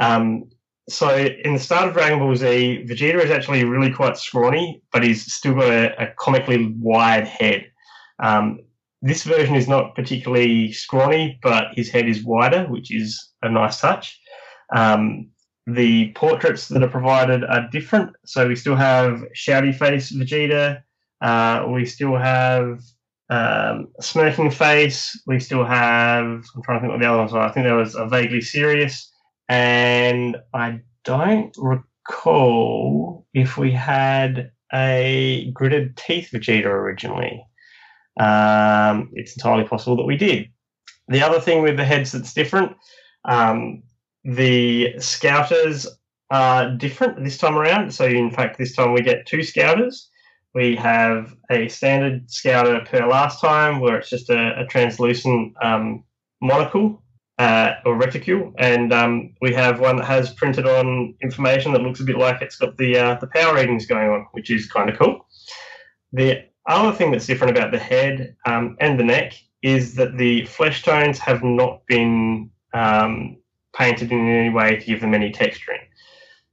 Um, so in the start of Dragon Ball Z, Vegeta is actually really quite scrawny, but he's still got a, a comically wide head. Um, this version is not particularly scrawny, but his head is wider, which is a nice touch. Um, the portraits that are provided are different. So we still have shouty face Vegeta. Uh, we still have um, smirking face. We still have. I'm trying to think what the other ones are. I think there was a vaguely serious, and I don't recall if we had a gritted teeth Vegeta originally. Um, it's entirely possible that we did. The other thing with the heads that's different, um, the scouters are different this time around. So, in fact, this time we get two scouters. We have a standard scouter per last time, where it's just a, a translucent um, monocle uh, or reticule, and um, we have one that has printed on information that looks a bit like it's got the uh, the power readings going on, which is kind of cool. The other thing that's different about the head um, and the neck is that the flesh tones have not been um, painted in any way to give them any texturing.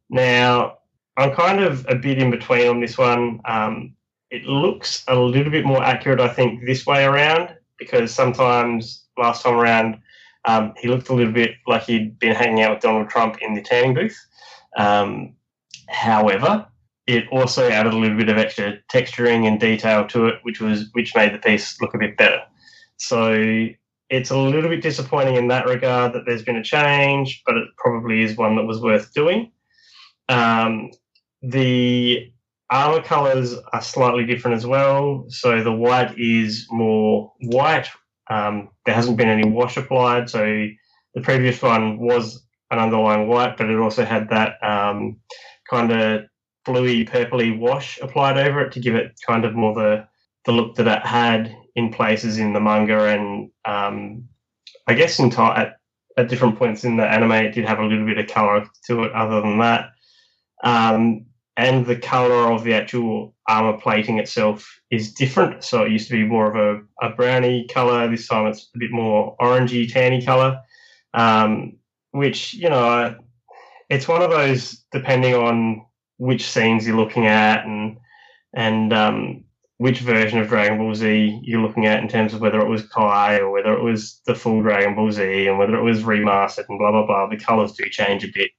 Now, I'm kind of a bit in between on this one. Um, it looks a little bit more accurate, I think, this way around because sometimes last time around um, he looked a little bit like he'd been hanging out with Donald Trump in the tanning booth. Um, however, it also added a little bit of extra texturing and detail to it, which was which made the piece look a bit better. So it's a little bit disappointing in that regard that there's been a change, but it probably is one that was worth doing. Um, the armor colors are slightly different as well. So the white is more white. Um, there hasn't been any wash applied. So the previous one was an underlying white, but it also had that um, kind of bluey, purpley wash applied over it to give it kind of more the, the look that it had in places in the manga and um, I guess in t- at, at different points in the anime it did have a little bit of color to it other than that. Um, and the color of the actual armor plating itself is different. So it used to be more of a, a color. This time it's a bit more orangey, tanny color, um, which, you know, it's one of those depending on which scenes you're looking at and, and, um, which version of Dragon Ball Z you're looking at in terms of whether it was Kai or whether it was the full Dragon Ball Z and whether it was remastered and blah blah blah. The colors do change a bit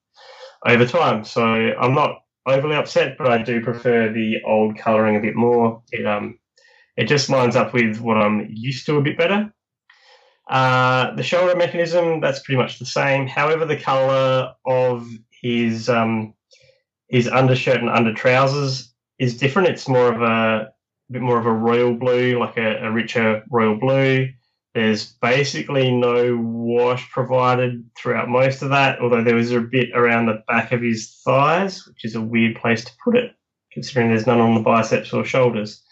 over time, so I'm not overly upset, but I do prefer the old coloring a bit more. It um it just lines up with what I'm used to a bit better. Uh, the shoulder mechanism that's pretty much the same. However, the color of his um his undershirt and under trousers is different. It's more of a bit more of a royal blue, like a, a richer royal blue. There's basically no wash provided throughout most of that, although there was a bit around the back of his thighs, which is a weird place to put it, considering there's none on the biceps or shoulders.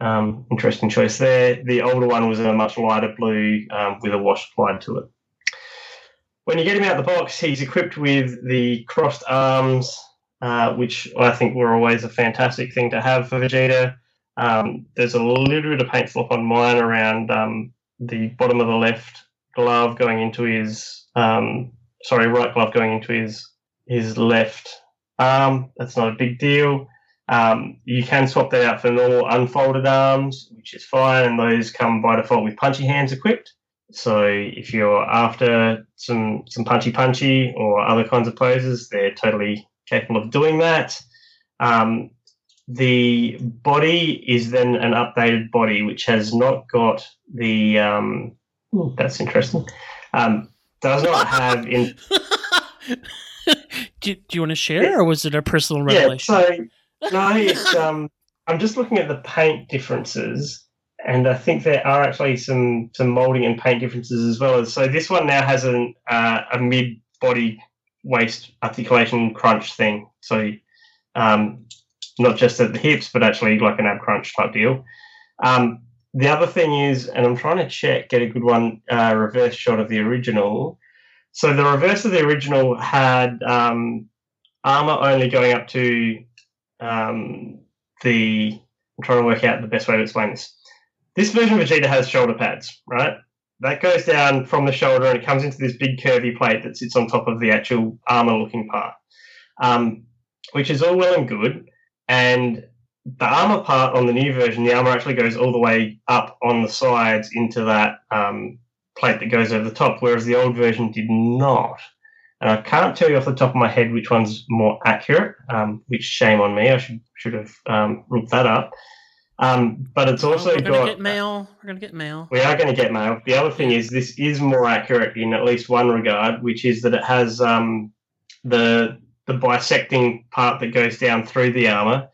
Um, interesting choice there. The older one was a much lighter blue um, with a wash applied to it. when you get him out of the box, he's equipped with the crossed arms, uh, which I think were always a fantastic thing to have for Vegeta. Um, there's a little bit of paint slop on mine around um, the bottom of the left glove going into his, um, sorry, right glove going into his his left arm. That's not a big deal. Um, you can swap that out for normal unfolded arms, which is fine, and those come by default with punchy hands equipped. So if you're after some some punchy punchy or other kinds of poses, they're totally capable of doing that. Um, the body is then an updated body, which has not got the. Um, that's interesting. Um, does not have in. do, do you want to share, or was it a personal revelation? Yeah, so no, it's um. I'm just looking at the paint differences, and I think there are actually some some molding and paint differences as well. As so, this one now has an uh, a mid body waist articulation crunch thing. So, um, not just at the hips, but actually like an ab crunch type deal. Um, the other thing is, and I'm trying to check, get a good one, uh, reverse shot of the original. So the reverse of the original had um, armor only going up to um, the. I'm trying to work out the best way to explain this. This version of Vegeta has shoulder pads, right? That goes down from the shoulder and it comes into this big curvy plate that sits on top of the actual armor looking part, um, which is all well and good. And the armor part on the new version, the armor actually goes all the way up on the sides into that um, plate that goes over the top, whereas the old version did not. And I can't tell you off the top of my head which one's more accurate, um, which shame on me. I should should have um, looked that up. Um, but it's also We're gonna got get mail. We're gonna get mail. we are going to get mail. The other thing is this is more accurate in at least one regard, which is that it has um, the the bisecting part that goes down through the armor,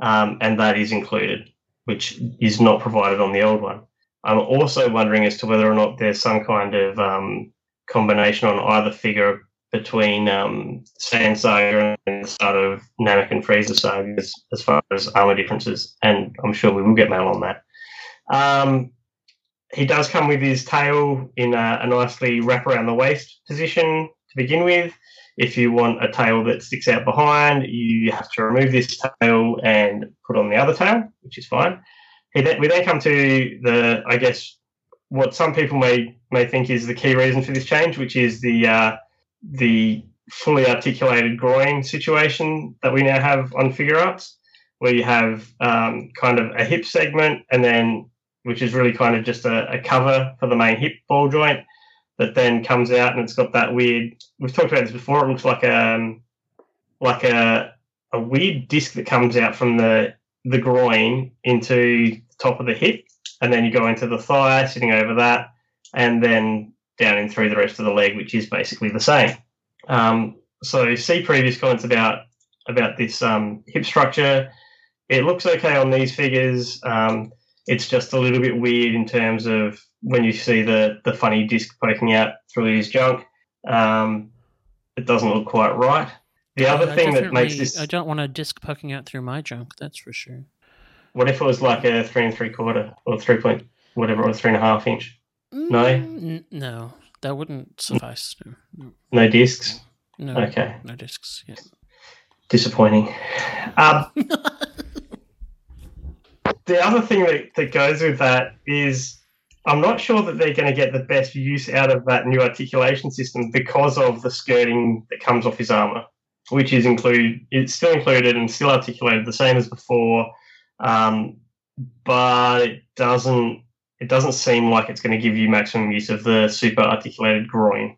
um, and that is included, which is not provided on the old one. I'm also wondering as to whether or not there's some kind of um, combination on either figure between um, Saiyan Saga and the start of Namek and Frieza sagas as far as armor differences, and I'm sure we will get mail on that. Um, he does come with his tail in a, a nicely wrap around the waist position to begin with. If you want a tail that sticks out behind, you have to remove this tail and put on the other tail, which is fine. We then come to the, I guess, what some people may may think is the key reason for this change, which is the uh, the fully articulated groin situation that we now have on Figuarts, where you have um, kind of a hip segment and then which is really kind of just a, a cover for the main hip ball joint that then comes out and it's got that weird. We've talked about this before. It looks like a um, like a a weird disc that comes out from the the groin into the top of the hip, and then you go into the thigh, sitting over that, and then down in through the rest of the leg, which is basically the same. Um, so see previous comments about about this um, hip structure. It looks okay on these figures. Um, it's just a little bit weird in terms of when you see the the funny disc poking out through his junk. Um, it doesn't look quite right. The other I thing that makes this I don't want a disc poking out through my junk. That's for sure. what if it was like a three and three quarter or three point whatever or three and a half inch? No? Mm, n- no, that wouldn't suffice. No, no, No discs. no, Okay. no discs. Yeah. Disappointing. Um, the other thing that, that goes with that is I'm not sure that they're going to get the best use out of that new articulation system because of the skirting that comes off his armor, which is include it's still included and still articulated the same as before, um, but it doesn't it doesn't seem like it's going to give you maximum use of the super articulated groin.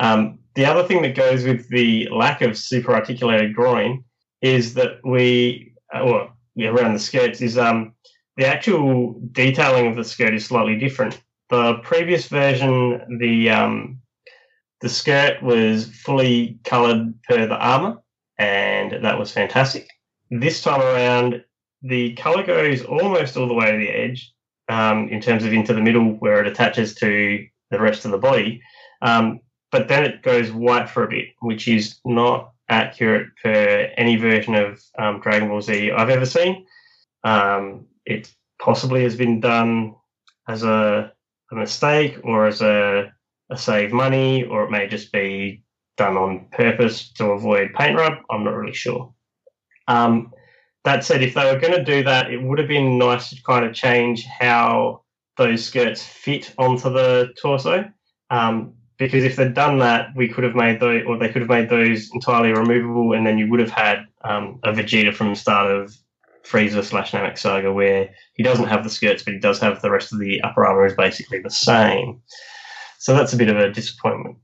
Um, the other thing that goes with the lack of super articulated groin is that we, uh, well, yeah, around the skirts is um, the actual detailing of the skirt is slightly different. The previous version, the um, the skirt was fully coloured per the armor, and that was fantastic. This time around, the colour goes almost all the way to the edge, um, in terms of into the middle where it attaches to the rest of the body. Um, but then it goes white for a bit, which is not accurate per any version of um, Dragon Ball Z I've ever seen. Um, it possibly has been done as a, a mistake or as a, a save money, or it may just be done on purpose to avoid paint rub. I'm not really sure. Um, that said, if they were going to do that, it would have been nice to kind of change how those skirts fit onto the torso. Um, because if they'd done that, we could have made those, or they could have made those entirely removable, and then you would have had um, a Vegeta from the start of Frieza slash Namek Saga, where he doesn't have the skirts, but he does have the rest of the upper armor is basically the same. So that's a bit of a disappointment.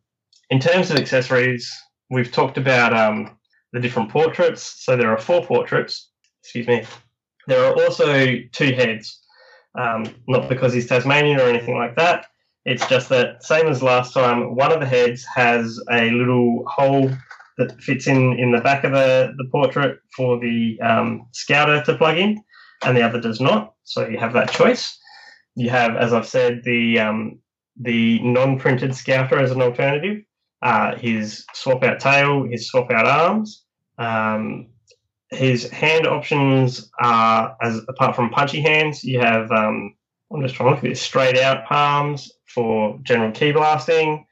In terms of accessories, we've talked about um, the different portraits. So there are four portraits. Excuse me. There are also two heads. Um, not because he's Tasmanian or anything like that. It's just that same as last time. One of the heads has a little hole that fits in in the back of the, the portrait for the um, scouter to plug in, and the other does not. So you have that choice. You have, as I've said, the um, the non-printed scouter as an alternative. Uh, his swap out tail, his swap out arms. Um, his hand options are, as apart from punchy hands, you have. Um, I'm just trying to look at this. Straight out palms for general ki blasting.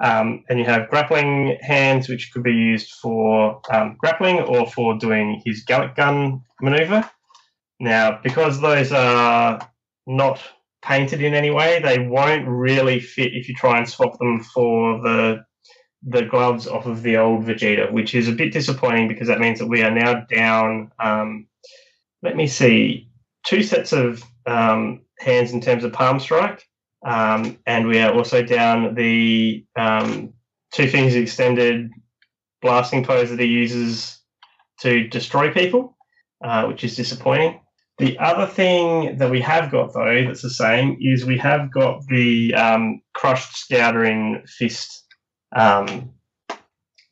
Um, and you have grappling hands, which could be used for um, grappling or for doing his Galick Gun maneuver. Now, because those are not painted in any way, they won't really fit if you try and swap them for the the gloves off of the old Vegeta, which is a bit disappointing because that means that we are now down. Um, let me see, two sets of um, hands in terms of palm strike, um, and we are also down the um, two fingers extended blasting pose that he uses to destroy people, uh, which is disappointing. The other thing that we have got though that's the same is we have got the um, crushed scoutering fist um,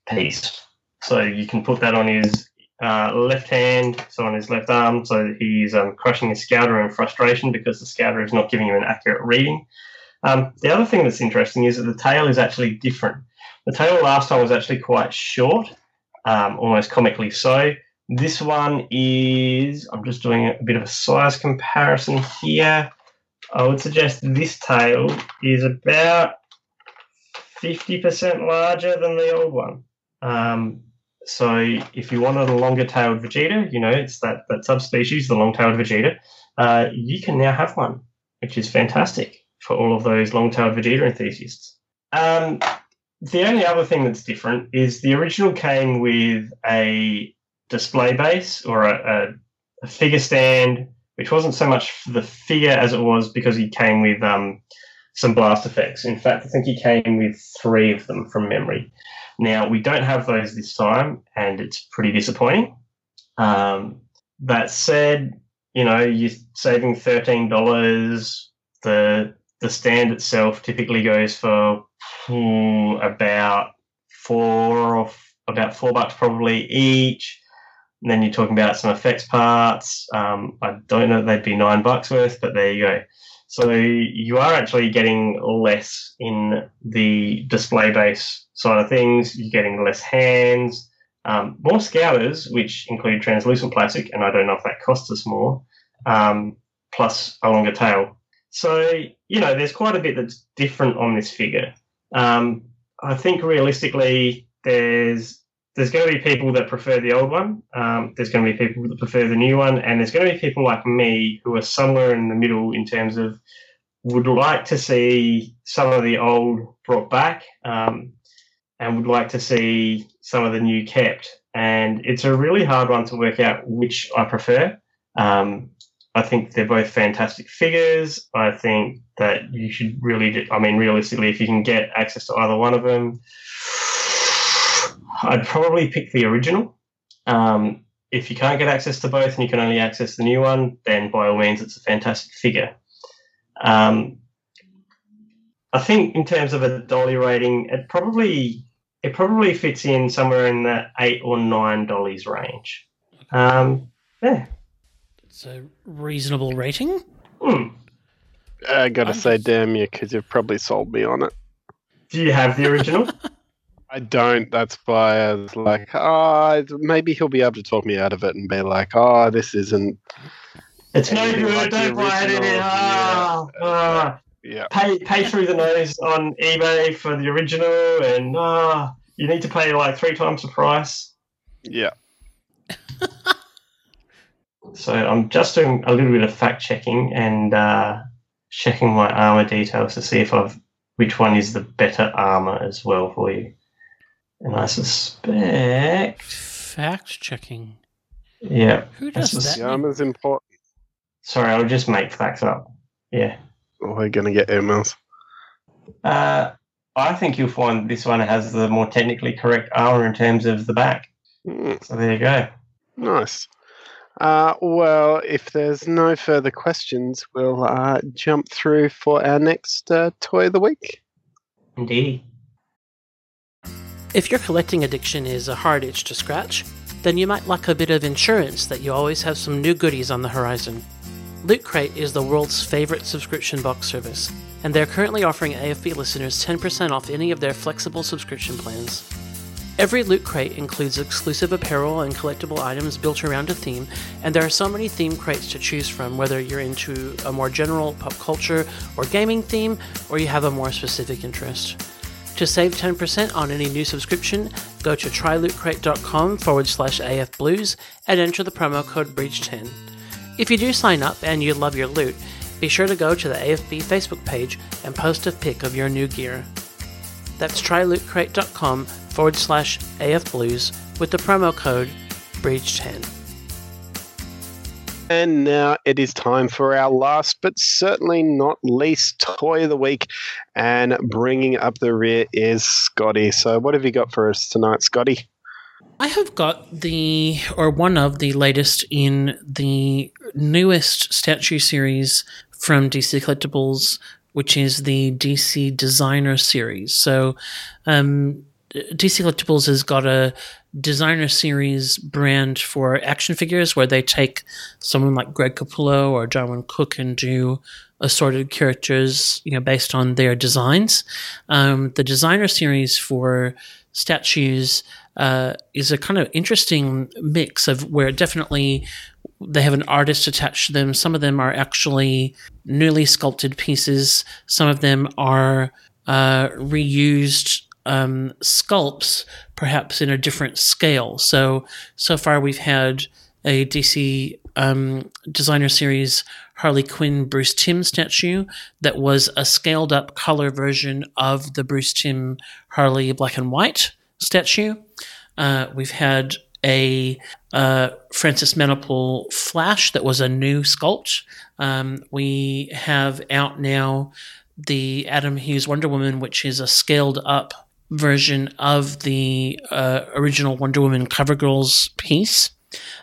piece. So you can put that on his uh, left hand, so on his left arm, so he's um, crushing his scouter in frustration because the scouter is not giving him an accurate reading. Um, the other thing that's interesting is that the tail is actually different. The tail last time was actually quite short, um, almost comically so. This one is, I'm just doing a bit of a size comparison here. I would suggest this tail is about 50% larger than the old one. Um, so if you wanted a longer tailed Vegeta, you know, it's that, that subspecies, the long tailed Vegeta, uh, you can now have one, which is fantastic for all of those long tailed Vegeta enthusiasts. Um, the only other thing that's different is the original came with a display base or a, a, a figure stand, which wasn't so much for the figure as it was because he came with um, some blast effects. In fact, I think he came with three of them from memory. Now, we don't have those this time, and it's pretty disappointing. Um, that said, you know, you're saving $13. The, the stand itself typically goes for hmm, about four or about four bucks probably each. And then you're talking about some effects parts. Um, I don't know they'd be nine bucks worth, but there you go. So you are actually getting less in the display base side of things. You're getting less hands, um, more scouters, which include translucent plastic, and I don't know if that costs us more, um, plus a longer tail. So you know, there's quite a bit that's different on this figure. Um, I think realistically, there's there's going to be people that prefer the old one. Um, there's going to be people that prefer the new one, and there's going to be people like me who are somewhere in the middle in terms of would like to see some of the old brought back, um, and would like to see some of the new kept. And it's a really hard one to work out which I prefer. Um, I think they're both fantastic figures. I think that you should really, I mean, realistically, if you can get access to either one of them, I'd probably pick the original. Um, if you can't get access to both and you can only access the new one, then by all means, it's a fantastic figure. Um, I think in terms of a dolly rating, it probably it probably fits in somewhere in the eight or nine dollies range. Um, yeah. It's a reasonable rating. Hmm. I gotta I'm say, just- damn you, because you've probably sold me on it. Do you have the original? I don't. That's why I was like, oh, maybe he'll be able to talk me out of it and be like, oh, this isn't. it's no good. like Don't buy it. original, Ah, yeah. ah. Yeah. pay pay through the nose on eBay for the original, and uh, you need to pay like three times the price. Yeah. So I'm just doing a little bit of fact checking and uh, checking my armor details to see if I've which one is the better armor as well for you. And I suspect, Fact checking. yeah. Who does that? The armor's important. Sorry, I'll just make facts up. Yeah. We're going to get emails. Uh, I think you'll find this one has the more technically correct armor in terms of the back. Mm, So there you go. nice. Uh, well, if there's no further questions, we'll uh, jump through for our next uh, toy of the week. Indeed. If your collecting addiction is a hard itch to scratch, then you might like a bit of insurance that you always have some new goodies on the horizon. Loot Crate is the world's favorite subscription box service, and they're currently offering AFB listeners 10% off any of their flexible subscription plans. Every Loot Crate includes exclusive apparel and collectible items built around a theme, and there are so many theme crates to choose from, whether you're into a more general pop culture or gaming theme, or you have a more specific interest. To save 10% on any new subscription, go to trylootcrate.com forward slash afblues and enter the promo code BREACH10. If you do sign up and you love your loot, be sure to go to the AFB Facebook page and post a pic of your new gear. That's trylootcrate.com forward slash afblues with the promo code BREACH10. And now it is time for our last, but certainly not least, toy of the week. And bringing up the rear is Scotty. So, what have you got for us tonight, Scotty? I have got the, or one of the latest in the newest statue series from DC Collectibles, which is the DC Designer series. So, um, DC Collectibles has got a designer series brand for action figures where they take someone like Greg Capullo or Darwyn Cooke and do assorted characters, you know, based on their designs. Um, the designer series for statues uh, is a kind of interesting mix of where definitely they have an artist attached to them. Some of them are actually newly sculpted pieces. Some of them are uh, reused um, sculpts, perhaps in a different scale. So so far we've had a DC um, designer series Harley Quinn Bruce Timm statue that was a scaled up color version of the Bruce Timm Harley black and white statue. Uh, we've had a uh, Francis Manapul Flash that was a new sculpt. Um, we have out now the Adam Hughes Wonder Woman, which is a scaled up version of the uh, original Wonder Woman CoverGirls piece.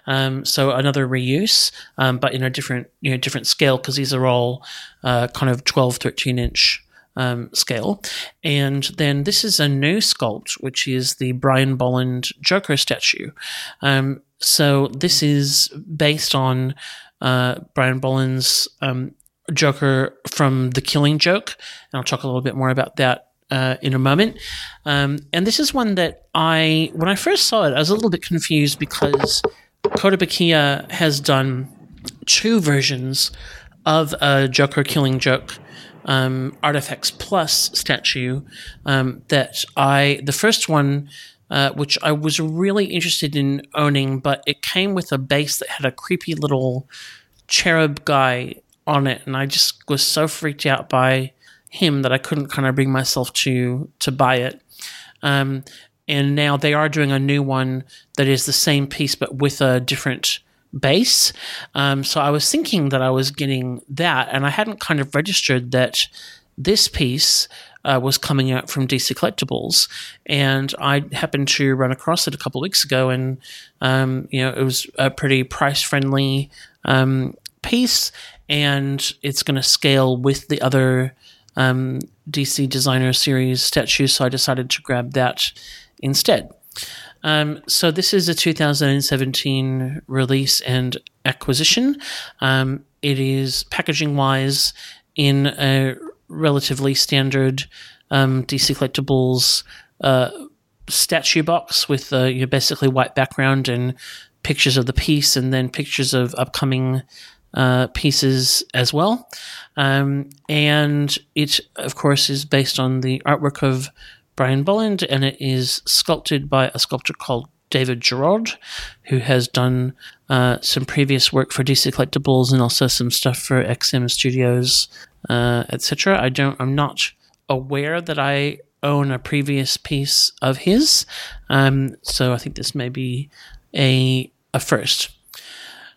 Um, so another reuse, um, but in a different you know different scale because these are all uh, kind of 12, 13 inch um, scale. And then this is a new sculpt, which is the Brian Bolland Joker statue. Um, so this is based on uh, Brian Bolland's um, Joker from The Killing Joke, and I'll talk a little bit more about that uh, in a moment. Um, and this is one that I, when I first saw it, I was a little bit confused because Kotobukiya has done two versions of a Joker Killing Joke um, Artifacts Plus statue um, that I, the first one, uh, which I was really interested in owning, but it came with a base that had a creepy little cherub guy on it, and I just was so freaked out by him that I couldn't kind of bring myself to to buy it. Um, and now they are doing a new one that is the same piece but with a different base. Um, so I was thinking that I was getting that, and I hadn't kind of registered that this piece uh, was coming out from DC Collectibles, and I happened to run across it a couple weeks ago, and um, you know it was a pretty price friendly um, piece, and it's going to scale with the other um, DC Designer Series statues, so I decided to grab that instead. Um, so this is a 2017 release and acquisition. Um, it is packaging wise in a relatively standard um, DC Collectibles uh, statue box with uh, you know, basically white background and pictures of the piece, and then pictures of upcoming uh, pieces as well. Um, and it, of course, is based on the artwork of Brian Bolland, and it is sculpted by a sculptor called David Gerard, who has done uh, some previous work for DC Collectibles and also some stuff for XM Studios, uh, etc. I don't. I'm not aware that I own a previous piece of his, um, so I think this may be a a first.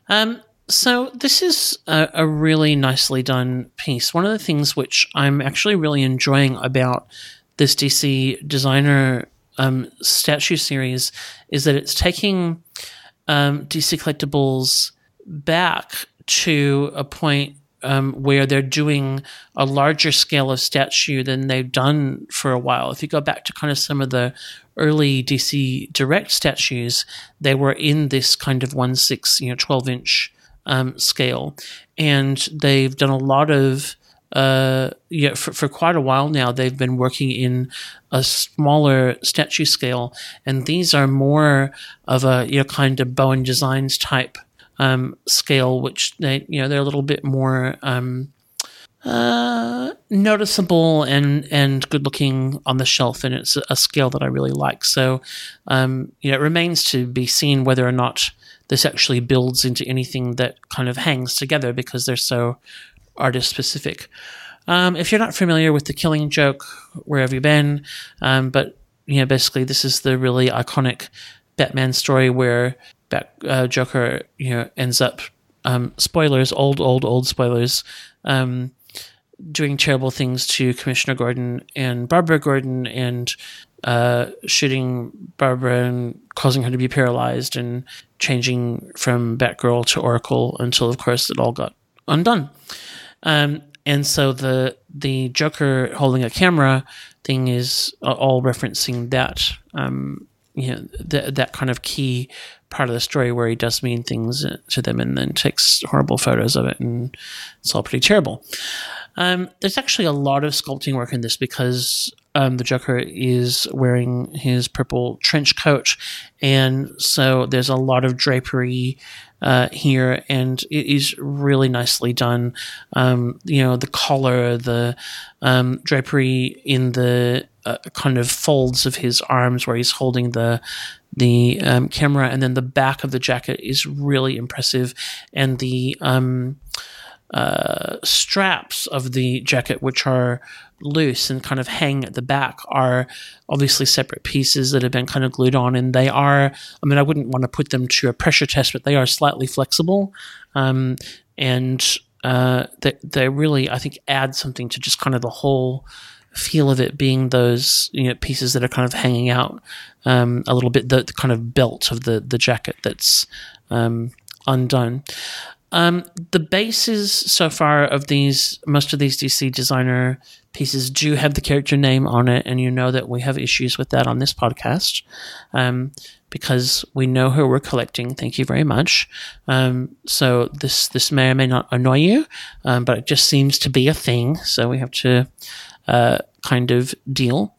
Um, so this is a, a, really nicely done piece. One of the things which I'm actually really enjoying about this DC designer um, statue series is that it's taking um, DC collectibles back to a point um, where they're doing a larger scale of statue than they've done for a while. If you go back to kind of some of the early DC Direct statues, they were in this kind of one six, you know, twelve inch um, scale, and they've done a lot of uh, yeah, for, for quite a while now, they've been working in a smaller statue scale, and these are more of a you know kind of Bowen Designs type um, scale, which they you know they're a little bit more um, uh, noticeable and and good looking on the shelf, and it's a scale that I really like. So, um, you know, it remains to be seen whether or not this actually builds into anything that kind of hangs together because they're so artist specific. Um, if you're not familiar with the Killing Joke, where have you been? Um, but you know, basically, this is the really iconic Batman story where Bat, uh, Joker, you know, ends up um, spoilers, old, old, old spoilers, um, doing terrible things to Commissioner Gordon and Barbara Gordon, and uh, shooting Barbara and causing her to be paralyzed, and changing from Batgirl to Oracle until, of course, it all got undone. Um, and so the the Joker holding a camera thing is all referencing that um, you know th- that kind of key part of the story where he does mean things to them and then takes horrible photos of it and it's all pretty terrible. Um, there's actually a lot of sculpting work in this because um, the Joker is wearing his purple trench coat, and so there's a lot of drapery uh, here, and it is really nicely done. Um, you know, the collar, the um, drapery in the uh, kind of folds of his arms where he's holding the the um, camera, and then the back of the jacket is really impressive, and the um, uh, straps of the jacket, which are loose and kind of hang at the back, are obviously separate pieces that have been kind of glued on. And they are, I mean, I wouldn't want to put them to a pressure test, but they are slightly flexible. Um, and uh, they, they really, I think, add something to just kind of the whole feel of it being those you know pieces that are kind of hanging out um, a little bit the, the, kind of belt of the the jacket that's um, undone um, the bases so far of these, most of these DC designer pieces do have the character name on it, and you know that we have issues with that on this podcast um, because we know who we're collecting. Thank you very much. Um, so this this may or may not annoy you, um, but it just seems to be a thing. So we have to uh, kind of deal.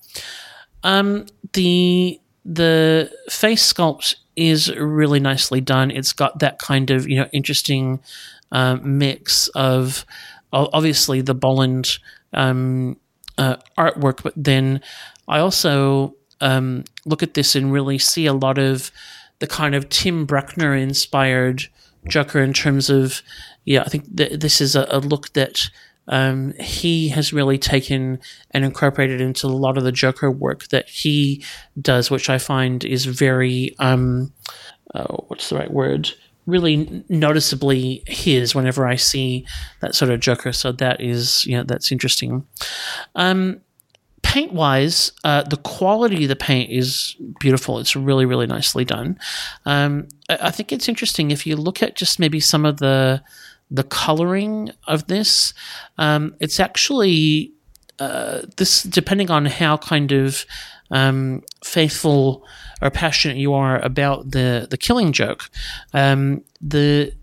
Um, the the face sculpt is really nicely done. It's got that kind of you know interesting um, mix of obviously the Bolland um, uh, artwork, but then I also um, look at this and really see a lot of the kind of Tim Bruckner inspired Joker in terms of yeah, I think th- this is a, a look that um, he has really taken and incorporated into a lot of the Joker work that he does, which I find is very, um, oh, what's the right word? Really noticeably his whenever I see that sort of Joker. So that is, you know, that's interesting. Um, paint wise, uh, the quality of the paint is beautiful. It's really, really nicely done. Um, I, I think it's interesting if you look at just maybe some of the the coloring of this. Um, it's actually uh, this depending on how kind of um, faithful or passionate you are about the the Killing Joke. Um, the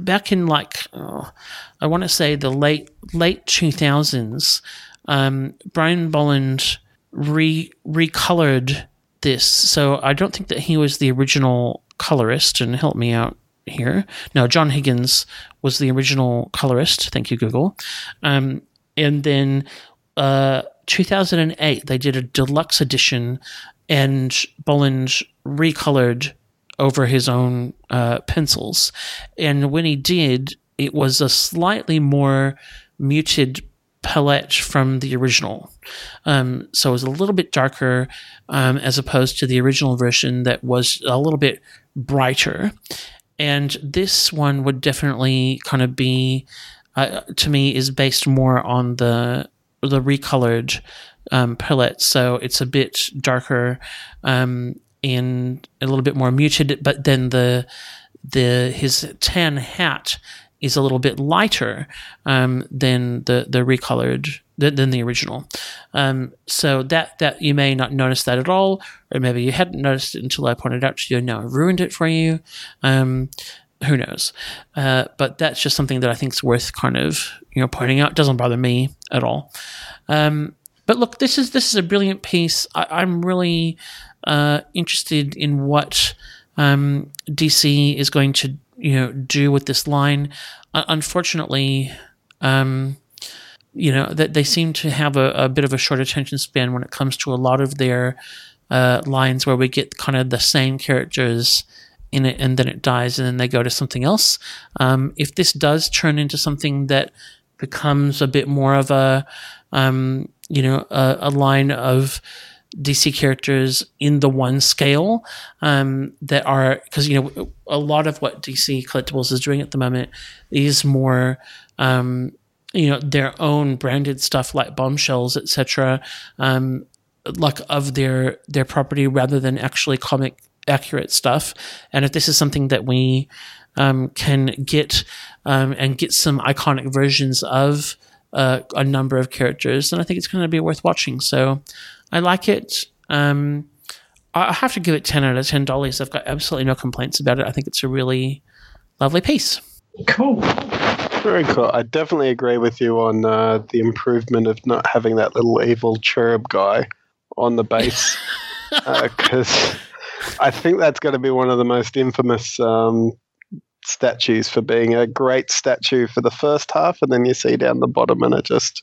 back in like oh, I want to say the late late two thousands, um, Brian Bolland re recolored this. So I don't think that he was the original colorist. And help me out here. Now, John Higgins was the original colorist. Thank you, Google. Um, and then uh, 2008, they did a deluxe edition, and Bolland recolored over his own uh, pencils. And when he did, it was a slightly more muted palette from the original. Um, so it was a little bit darker um, as opposed to the original version that was a little bit brighter. And this one would definitely kind of be, uh, to me, is based more on the the recolored um, palette. So it's a bit darker um, and a little bit more muted. But then the the his tan hat is a little bit lighter um, than the the recolored than, than the original. Um, so that that you may not notice that at all, or maybe you hadn't noticed it until I pointed out to you. Now I've ruined it for you. Um, who knows? Uh, but that's just something that I think is worth kind of you know pointing out. It doesn't bother me at all. Um, but look, this is this is a brilliant piece. I, I'm really uh, interested in what um, DC is going to you know do with this line. Uh, unfortunately, um, you know that they seem to have a, a, bit of a short attention span when it comes to a lot of their uh, lines where we get kind of the same characters in it and then it dies and then they go to something else. Um, if this does turn into something that becomes a bit more of a um, you know a, a line of DC characters in the one scale um, that are because you know a lot of what DC Collectibles is doing at the moment is more um, you know their own branded stuff like bombshells etc um, like of their their property rather than actually comic accurate stuff and if this is something that we um, can get um, and get some iconic versions of uh, a number of characters then I think it's going to be worth watching so I like it. Um, I have to give it 10 out of 10 dollies. I've got absolutely no complaints about it. I think it's a really lovely piece. Cool. Very cool. I definitely agree with you on uh, the improvement of not having that little evil cherub guy on the base. Because uh, I think that's going to be one of the most infamous um, statues for being a great statue for the first half, and then you see down the bottom, and it just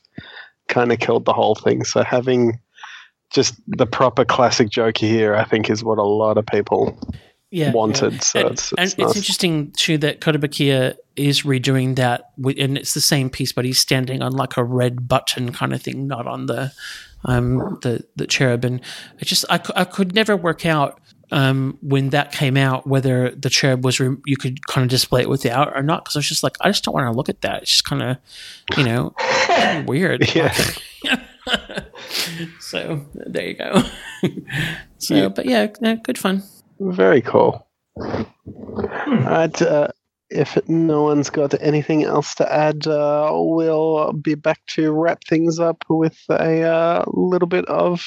kind of killed the whole thing. So having just the proper classic Joker here, I think, is what a lot of people yeah, wanted. Yeah. So and, it's, and nice. it's interesting too that Kotobukiya is redoing that, with, and it's the same piece, but he's standing on like a red button kind of thing, not on the um the the cherub. And it just I, I could never work out um, when that came out, whether the cherub was re- you could kind of display it without or not, because I was just like, I just don't want to look at that. It's just kind of, you know, weird. Yeah. so there you go. so, Yeah. but yeah, yeah, good fun. Very cool. Alright, uh, if no one's got anything else to add, uh, we'll be back to wrap things up with a uh, little bit of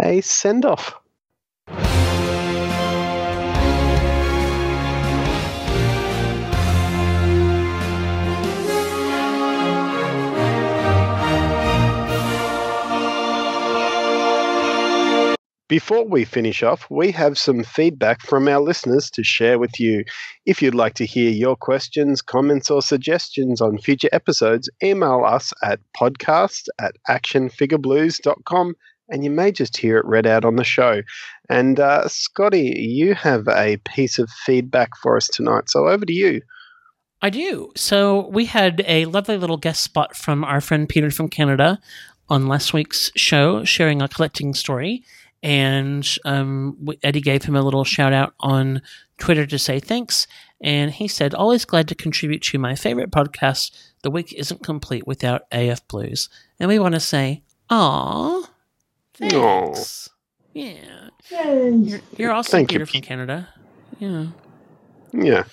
a send off. Before we finish off, we have some feedback from our listeners to share with you. If you'd like to hear your questions, comments, or suggestions on future episodes, email us at podcast at actionfigureblues.com and you may just hear it read out on the show. And uh, Scotty, you have a piece of feedback for us tonight, so over to you. I do. So we had a lovely little guest spot from our friend Peter from Canada on last week's show, sharing a collecting story. And um, Eddie gave him a little shout out on Twitter to say thanks. And he said, Always glad to contribute to my favorite podcast. The week isn't complete without AF Blues. And we want to say, Aw, thanks. Yeah. You're, you're also Thank you, from Canada. Yeah. Yeah.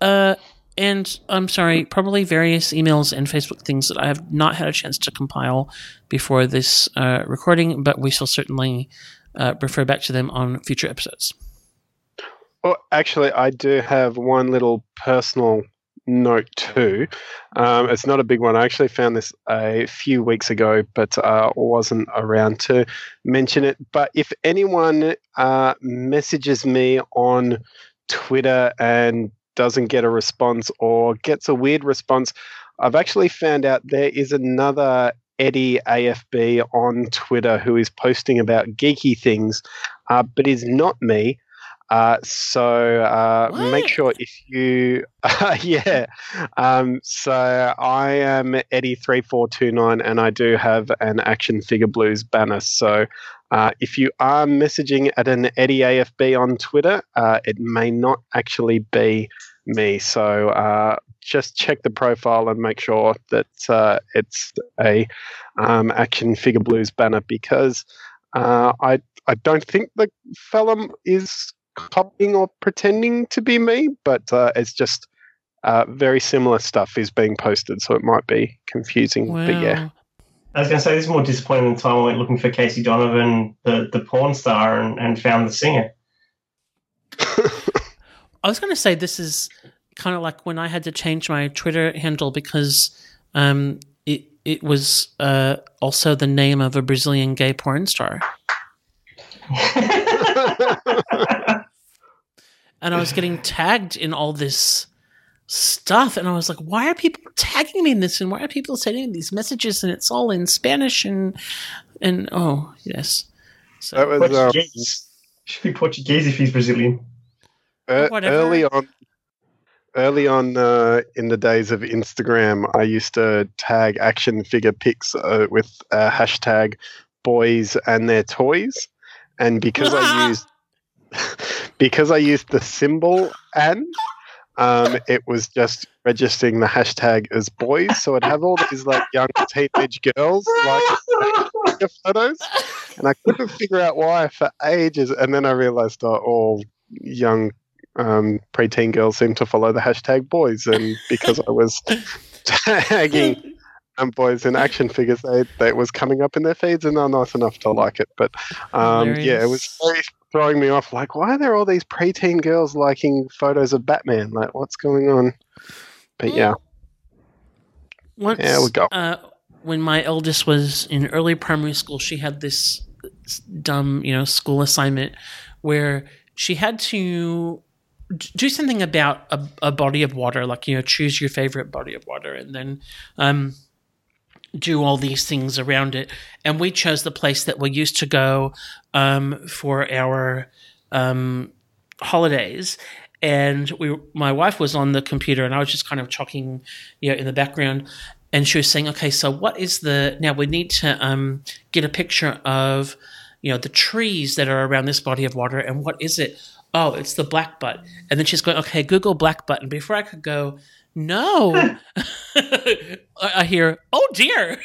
Uh, and I'm sorry, probably various emails and Facebook things that I have not had a chance to compile before this uh, recording, but we shall certainly uh, refer back to them on future episodes. Well, actually, I do have one little personal note too. Um, it's not a big one. I actually found this a few weeks ago, but uh, wasn't around to mention it. But if anyone uh, messages me on Twitter and doesn't get a response or gets a weird response, I've actually found out there is another Eddie AFB on Twitter who is posting about geeky things, uh, but is not me. Uh, so uh, make sure if you, yeah. Um, so I am Eddie three four two nine, and I do have an Action Figure Blues banner. So uh, if you are messaging at an Eddie AFB on Twitter, uh, it may not actually be me. So uh, just check the profile and make sure that uh, it's a um, Action Figure Blues banner because uh, I I don't think the fella is copying or pretending to be me, but uh, it's just very similar stuff is being posted, so it might be confusing. Wow. But yeah, I was going to say this is more disappointing than the time I went looking for Casey Donovan, the, the porn star, and, and found the singer. I was going to say this is kind of like when I had to change my Twitter handle because um, it it was uh, also the name of a Brazilian gay porn star, and I was getting tagged in all this stuff, and I was like, "Why are people tagging me in this? And why are people sending these messages? And it's all in Spanish and and oh yes." So that was um, Portuguese. Should be Portuguese if he's Brazilian. ear- Whatever. early on. Early on uh, in the days of Instagram, I used to tag action figure pics uh, with uh, hashtag boys and their toys, and because I used because I used the symbol and um, it was just registering the hashtag as boys. So I'd have all these like young teenage girls like photos, and I couldn't figure out why for ages. And then I realized oh, all young um, preteen girls seem to follow the hashtag boys, and because I was tagging um, boys in action figures, they, they was coming up in their feeds, and they're nice enough to like it. But um, yeah, it was very throwing me off. Like, why are there all these preteen girls liking photos of Batman? Like, what's going on? But yeah, Once, Yeah, we go. Uh, when my eldest was in early primary school, she had this dumb, you know, school assignment where she had to do something about a, a body of water, like you know, choose your favorite body of water, and then um, do all these things around it. And we chose the place that we used to go um, for our um, holidays. And we, my wife was on the computer, and I was just kind of chalking, you know, in the background. And she was saying, "Okay, so what is the now? We need to um, get a picture of, you know, the trees that are around this body of water, and what is it? Oh, it's the black butt." And then she's going, "Okay, Google black butt." And before I could go, no, I I hear, "Oh dear."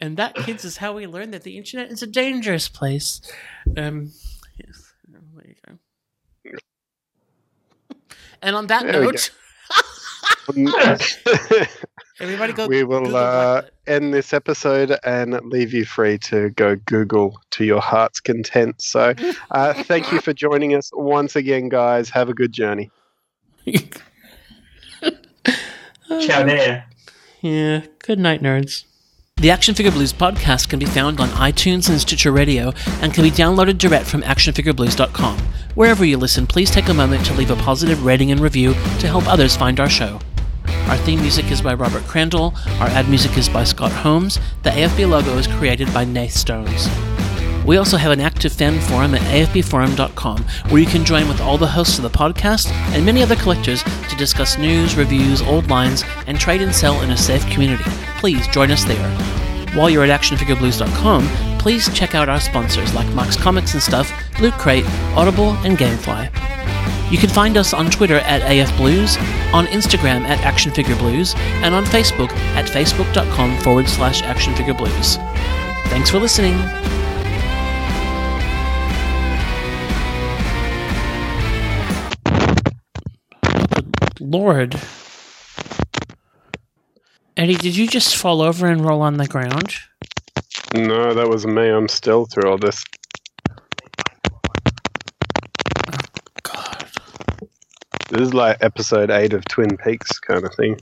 and that, kids, is how we learn that the internet is a dangerous place. Um, yes, there you go. And on that There note, everybody go. we will uh, end this episode and leave you free to go Google to your heart's content. So, uh, thank you for joining us once again, guys. Have a good journey. Ciao there. Yeah. Good night, nerds. The Action Figure Blues podcast can be found on iTunes and Stitcher Radio and can be downloaded direct from actionfigureblues.com. Wherever you listen, please take a moment to leave a positive rating and review to help others find our show. Our theme music is by Robert Crandall, our ad music is by Scott Holmes, the AFB logo is created by Nath Stones. We also have an active fan forum at afbforum.com where you can join with all the hosts of the podcast and many other collectors to discuss news, reviews, old lines, and trade and sell in a safe community. Please join us there. While you're at actionfigureblues.com, please check out our sponsors like Max Comics and Stuff, Loot Crate, Audible, and Gamefly. You can find us on Twitter at AFBlues, on Instagram at ActionFigureBlues, and on Facebook at facebook.com forward slash ActionFigureBlues. Thanks for listening. Lord. Eddie, did you just fall over and roll on the ground? No, that was me. I'm still through all this. This is like episode eight of Twin Peaks kind of thing.